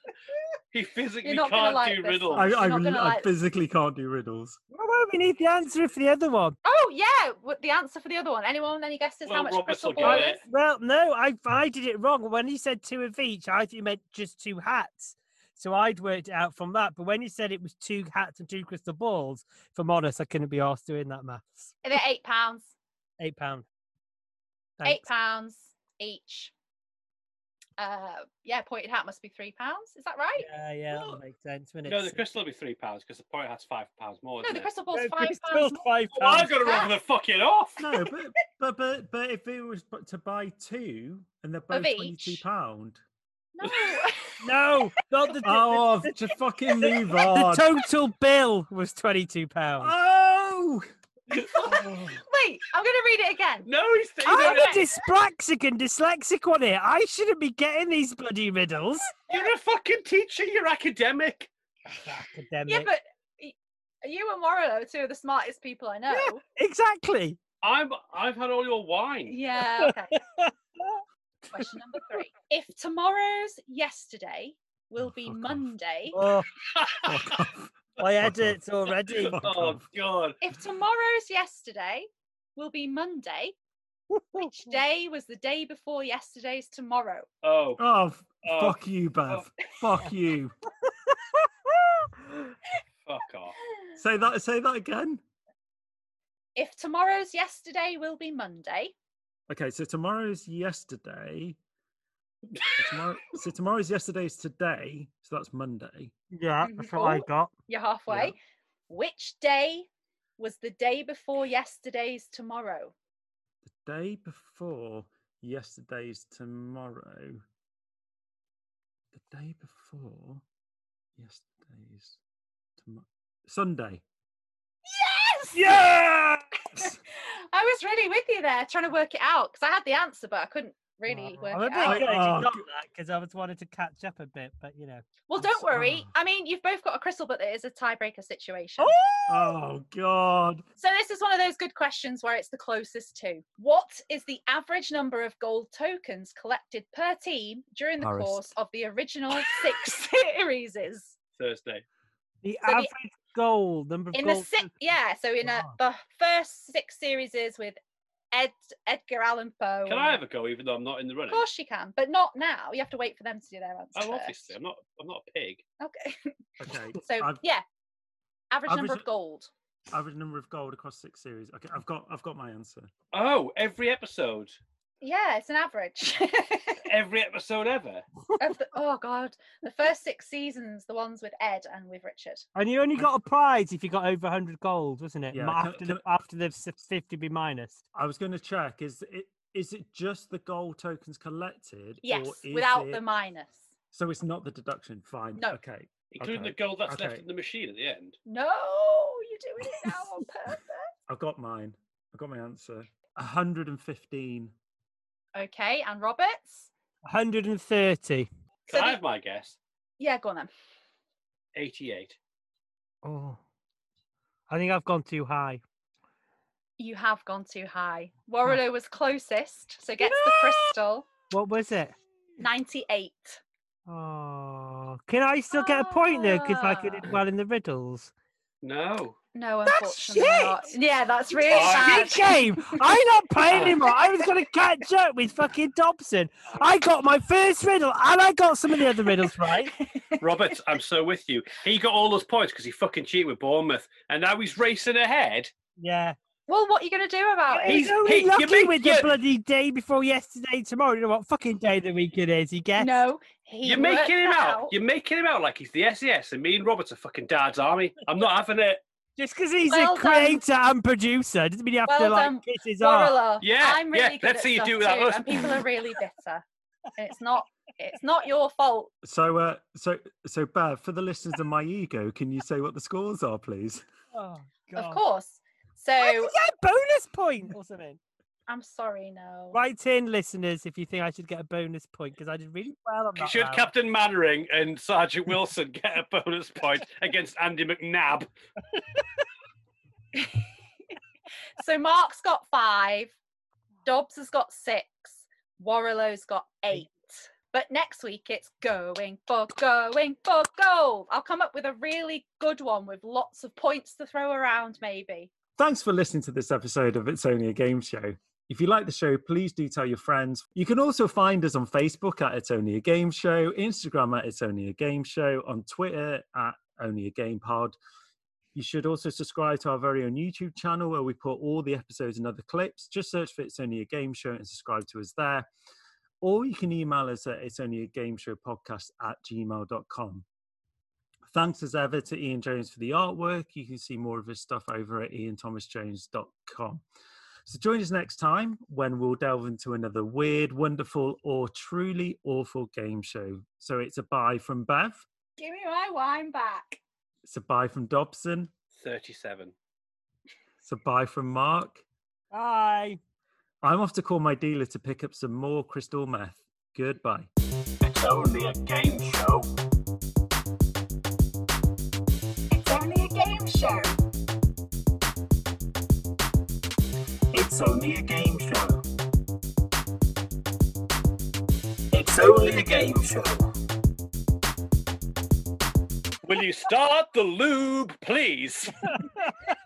Speaker 5: He physically
Speaker 2: not gonna
Speaker 5: can't
Speaker 2: like
Speaker 5: do
Speaker 2: this
Speaker 5: riddles.
Speaker 4: I,
Speaker 2: You're
Speaker 4: I,
Speaker 2: not gonna
Speaker 4: I
Speaker 2: like this.
Speaker 4: physically can't do riddles.
Speaker 6: Well, well, we need the answer for the other one.
Speaker 2: Oh yeah, what the answer for the other one? Anyone? Any guesses
Speaker 5: Well,
Speaker 2: how much a
Speaker 5: Roberts
Speaker 2: crystal
Speaker 5: will
Speaker 2: ball
Speaker 5: get
Speaker 2: is?
Speaker 6: Well, no, I I did it wrong. When he said two of each, I thought you meant just two hats. So I'd worked it out from that. But when you said it was two hats and two crystal balls, if I'm honest, I couldn't be asked doing that maths.
Speaker 2: They're eight pounds.
Speaker 6: Eight pound.
Speaker 2: Eight
Speaker 6: Thanks.
Speaker 2: pounds each. Uh, yeah, pointed hat must be three pounds. Is that right?
Speaker 6: Yeah, yeah,
Speaker 5: Well,
Speaker 6: that makes sense. When
Speaker 5: No, the crystal will be three pounds because the point has five pounds more.
Speaker 2: No, the
Speaker 5: it?
Speaker 2: crystal ball's five
Speaker 6: crystal's
Speaker 2: pounds. more.
Speaker 6: five
Speaker 5: Well, I've
Speaker 6: pounds.
Speaker 5: got to rather fucking off.
Speaker 4: No, but but but but if it was bu- to buy two and they're both
Speaker 2: Of
Speaker 4: twenty two pound.
Speaker 2: No.
Speaker 6: No, not the.
Speaker 4: Oh, just fucking move on.
Speaker 6: the total bill was twenty two pounds.
Speaker 4: Oh,
Speaker 2: Wait, I'm gonna read it again.
Speaker 5: No, he's you
Speaker 6: I'm
Speaker 5: know,
Speaker 6: a dyspraxic and dyslexic one here. I shouldn't be getting these bloody riddles.
Speaker 5: you're a fucking teacher. You're academic.
Speaker 6: Academic.
Speaker 2: Yeah, but you and Warren are two of the smartest people I know.
Speaker 6: Yeah, exactly.
Speaker 5: I'm. I've had all your wine.
Speaker 2: Yeah. Okay. Question number three. If tomorrow's yesterday will oh, be
Speaker 4: fuck off.
Speaker 2: Monday,
Speaker 6: Oh,
Speaker 4: fuck off.
Speaker 6: I
Speaker 4: Fuck
Speaker 6: edit already.
Speaker 5: Oh. God.
Speaker 2: if tomorrow's yesterday will be Monday, which day was the day before yesterday's tomorrow?
Speaker 5: Oh.
Speaker 4: Oh, f-
Speaker 5: Oh,
Speaker 4: fuck you, Bev. Oh. Fuck you.
Speaker 5: Fuck off.
Speaker 4: Say that. Say that again.
Speaker 2: If tomorrow's yesterday will be Monday,
Speaker 4: Okay, so tomorrow's yesterday. So, tomorrow, so tomorrow's yesterday's today. So that's Monday.
Speaker 6: Yeah, mm-hmm. that's what I
Speaker 2: Oh.
Speaker 6: got.
Speaker 2: you're halfway. Which day was the day before yesterday's tomorrow?
Speaker 4: The day before yesterday's tomorrow. The day before yesterday's tomorrow. Sunday.
Speaker 2: Yes!
Speaker 6: Yeah.
Speaker 2: I was really with you there, trying to work it out because I had the answer, but I couldn't really uh, work
Speaker 6: I'm a
Speaker 2: it
Speaker 6: bit
Speaker 2: out.
Speaker 6: glad you
Speaker 4: Oh,
Speaker 6: that because I was wanting to catch up a bit, but you know.
Speaker 2: Well,
Speaker 4: I'm
Speaker 2: don't
Speaker 4: so-
Speaker 2: worry.
Speaker 4: oh.
Speaker 2: I mean, you've both got a crystal, but it is a tiebreaker situation.
Speaker 4: Oh oh God.
Speaker 2: So this is one of those good questions where it's the closest to. What is the average number of gold tokens collected per team during the
Speaker 4: Paris.
Speaker 2: course of the original six series?
Speaker 5: Thursday.
Speaker 6: The
Speaker 2: So the-
Speaker 6: average goal number of
Speaker 2: In the
Speaker 6: goals.
Speaker 2: six, yeah. So in a, the first six series is with Ed Edgar Allan Poe.
Speaker 5: Can I have a go, even though I'm not in the running?
Speaker 2: Of course you can, but not now. You have to wait for them to do their answer.
Speaker 5: Oh,
Speaker 2: first.
Speaker 5: obviously, I'm not. I'm not a pig.
Speaker 2: Okay.
Speaker 4: Okay.
Speaker 2: So
Speaker 4: I've-
Speaker 2: yeah, average, number of gold.
Speaker 4: average number of gold across six series. Okay, I've got I've got my answer.
Speaker 5: Oh, every episode,
Speaker 2: Yeah, it's an average.
Speaker 5: every episode ever.
Speaker 2: of the, oh god, the first six seasons, the ones with Ed and with Richard.
Speaker 6: And you only got a prize if you got over 100 gold, wasn't it?
Speaker 4: Yeah,
Speaker 6: Ma-
Speaker 4: can-
Speaker 6: after
Speaker 4: can
Speaker 6: the after the 50 be minus.
Speaker 4: I was going to check. Is it is it just the gold tokens collected?
Speaker 2: Yes,
Speaker 4: or is
Speaker 2: without
Speaker 4: it,
Speaker 2: the minus.
Speaker 4: So it's not the deduction. Fine.
Speaker 2: No.
Speaker 4: Okay.
Speaker 5: Including
Speaker 4: okay,
Speaker 5: the gold that's
Speaker 4: okay.
Speaker 5: left in the machine at the end.
Speaker 2: No, you're doing it now on purpose.
Speaker 4: I've got mine. I've got my answer. 115.
Speaker 2: Okay, and Roberts?
Speaker 6: 130.
Speaker 5: Can
Speaker 2: So
Speaker 5: I
Speaker 2: the-
Speaker 5: have my guess?
Speaker 2: Yeah, go on then.
Speaker 5: 88.
Speaker 6: Oh, I think I've gone too high.
Speaker 2: You have gone too high. Warrilow was closest, so gets the crystal.
Speaker 6: What was it?
Speaker 2: 98.
Speaker 6: Oh, can I still get a point though? Because I did ah. well in the riddles.
Speaker 5: No.
Speaker 2: No,
Speaker 6: That's
Speaker 2: unfortunately not.
Speaker 6: shit!
Speaker 2: Yeah, that's really
Speaker 6: This
Speaker 2: bad.
Speaker 6: shit game. I'm not playing anymore. I was going to catch up with fucking Dobson. I got my first riddle and I got some of the other riddles right.
Speaker 5: Robert, I'm so with you. He got all those points because he fucking cheated with Bournemouth, and now he's racing ahead.
Speaker 6: Yeah.
Speaker 2: Well, what are you going to do about it?
Speaker 6: He's only
Speaker 5: he- you
Speaker 6: lucky
Speaker 5: make-
Speaker 6: with
Speaker 5: you-
Speaker 6: the bloody day before yesterday, tomorrow. You know what fucking day of the week it is? He gets.
Speaker 2: No, he
Speaker 5: You're making him
Speaker 2: that
Speaker 5: out. You're making him out like he's the SAS, and me and Robert are fucking dad's army. I'm not having it.
Speaker 6: Just because he's
Speaker 2: Well
Speaker 6: a
Speaker 2: done.
Speaker 6: creator and producer doesn't mean you have
Speaker 2: Well
Speaker 6: to like
Speaker 2: done,
Speaker 6: kiss his arm.
Speaker 2: Warrilow.
Speaker 5: Yeah,
Speaker 2: I'm really
Speaker 5: yeah,
Speaker 2: good
Speaker 5: let's
Speaker 2: at
Speaker 5: see you do that.
Speaker 2: too, and people are really bitter. It's not. It's not your fault.
Speaker 4: So, uh, so, so, Bev, for the listeners of my ego, can you say what the scores are, please?
Speaker 6: Oh, God.
Speaker 2: Of course. So
Speaker 6: Why get bonus point or something?
Speaker 2: I'm sorry, no.
Speaker 6: Write in, listeners, if you think I should get a bonus point because I did really well on that.
Speaker 5: Should
Speaker 6: round.
Speaker 5: Captain Mainwaring and Sergeant Wilson get a bonus point against Andy McNab?
Speaker 2: So Mark's got five, Dobbs has got six, Warrilow's got eight. But next week it's going for going for gold. I'll come up with a really good one with lots of points to throw around, maybe.
Speaker 4: Thanks for listening to this episode of It's Only a Game Show. If you like the show, please do tell your friends. You can also find us on Facebook at It's Only a Game Show, Instagram at It's Only a Game Show, on Twitter at Only a Game Pod. You should also subscribe to our very own YouTube channel where we put all the episodes and other clips. Just search for It's Only a Game Show and subscribe to us there. Or you can email us at It's Only a Game Show podcast at gmail.com. Thanks as ever to Ian Jones for the artwork. You can see more of his stuff over at ianthomasjones.com. So join us next time when we'll delve into another weird, wonderful, or truly awful game show. So it's a bye from Bev,
Speaker 2: Give me my wine back.
Speaker 4: it's a bye from Dobson,
Speaker 5: 37.
Speaker 4: it's a bye from Mark.
Speaker 6: Bye.
Speaker 4: I'm off to call my dealer to pick up some more crystal meth. Goodbye.
Speaker 1: It's only a game show.
Speaker 9: It's only a game show.
Speaker 1: It's only a game show. It's only a game show.
Speaker 5: Will you start the lube, please?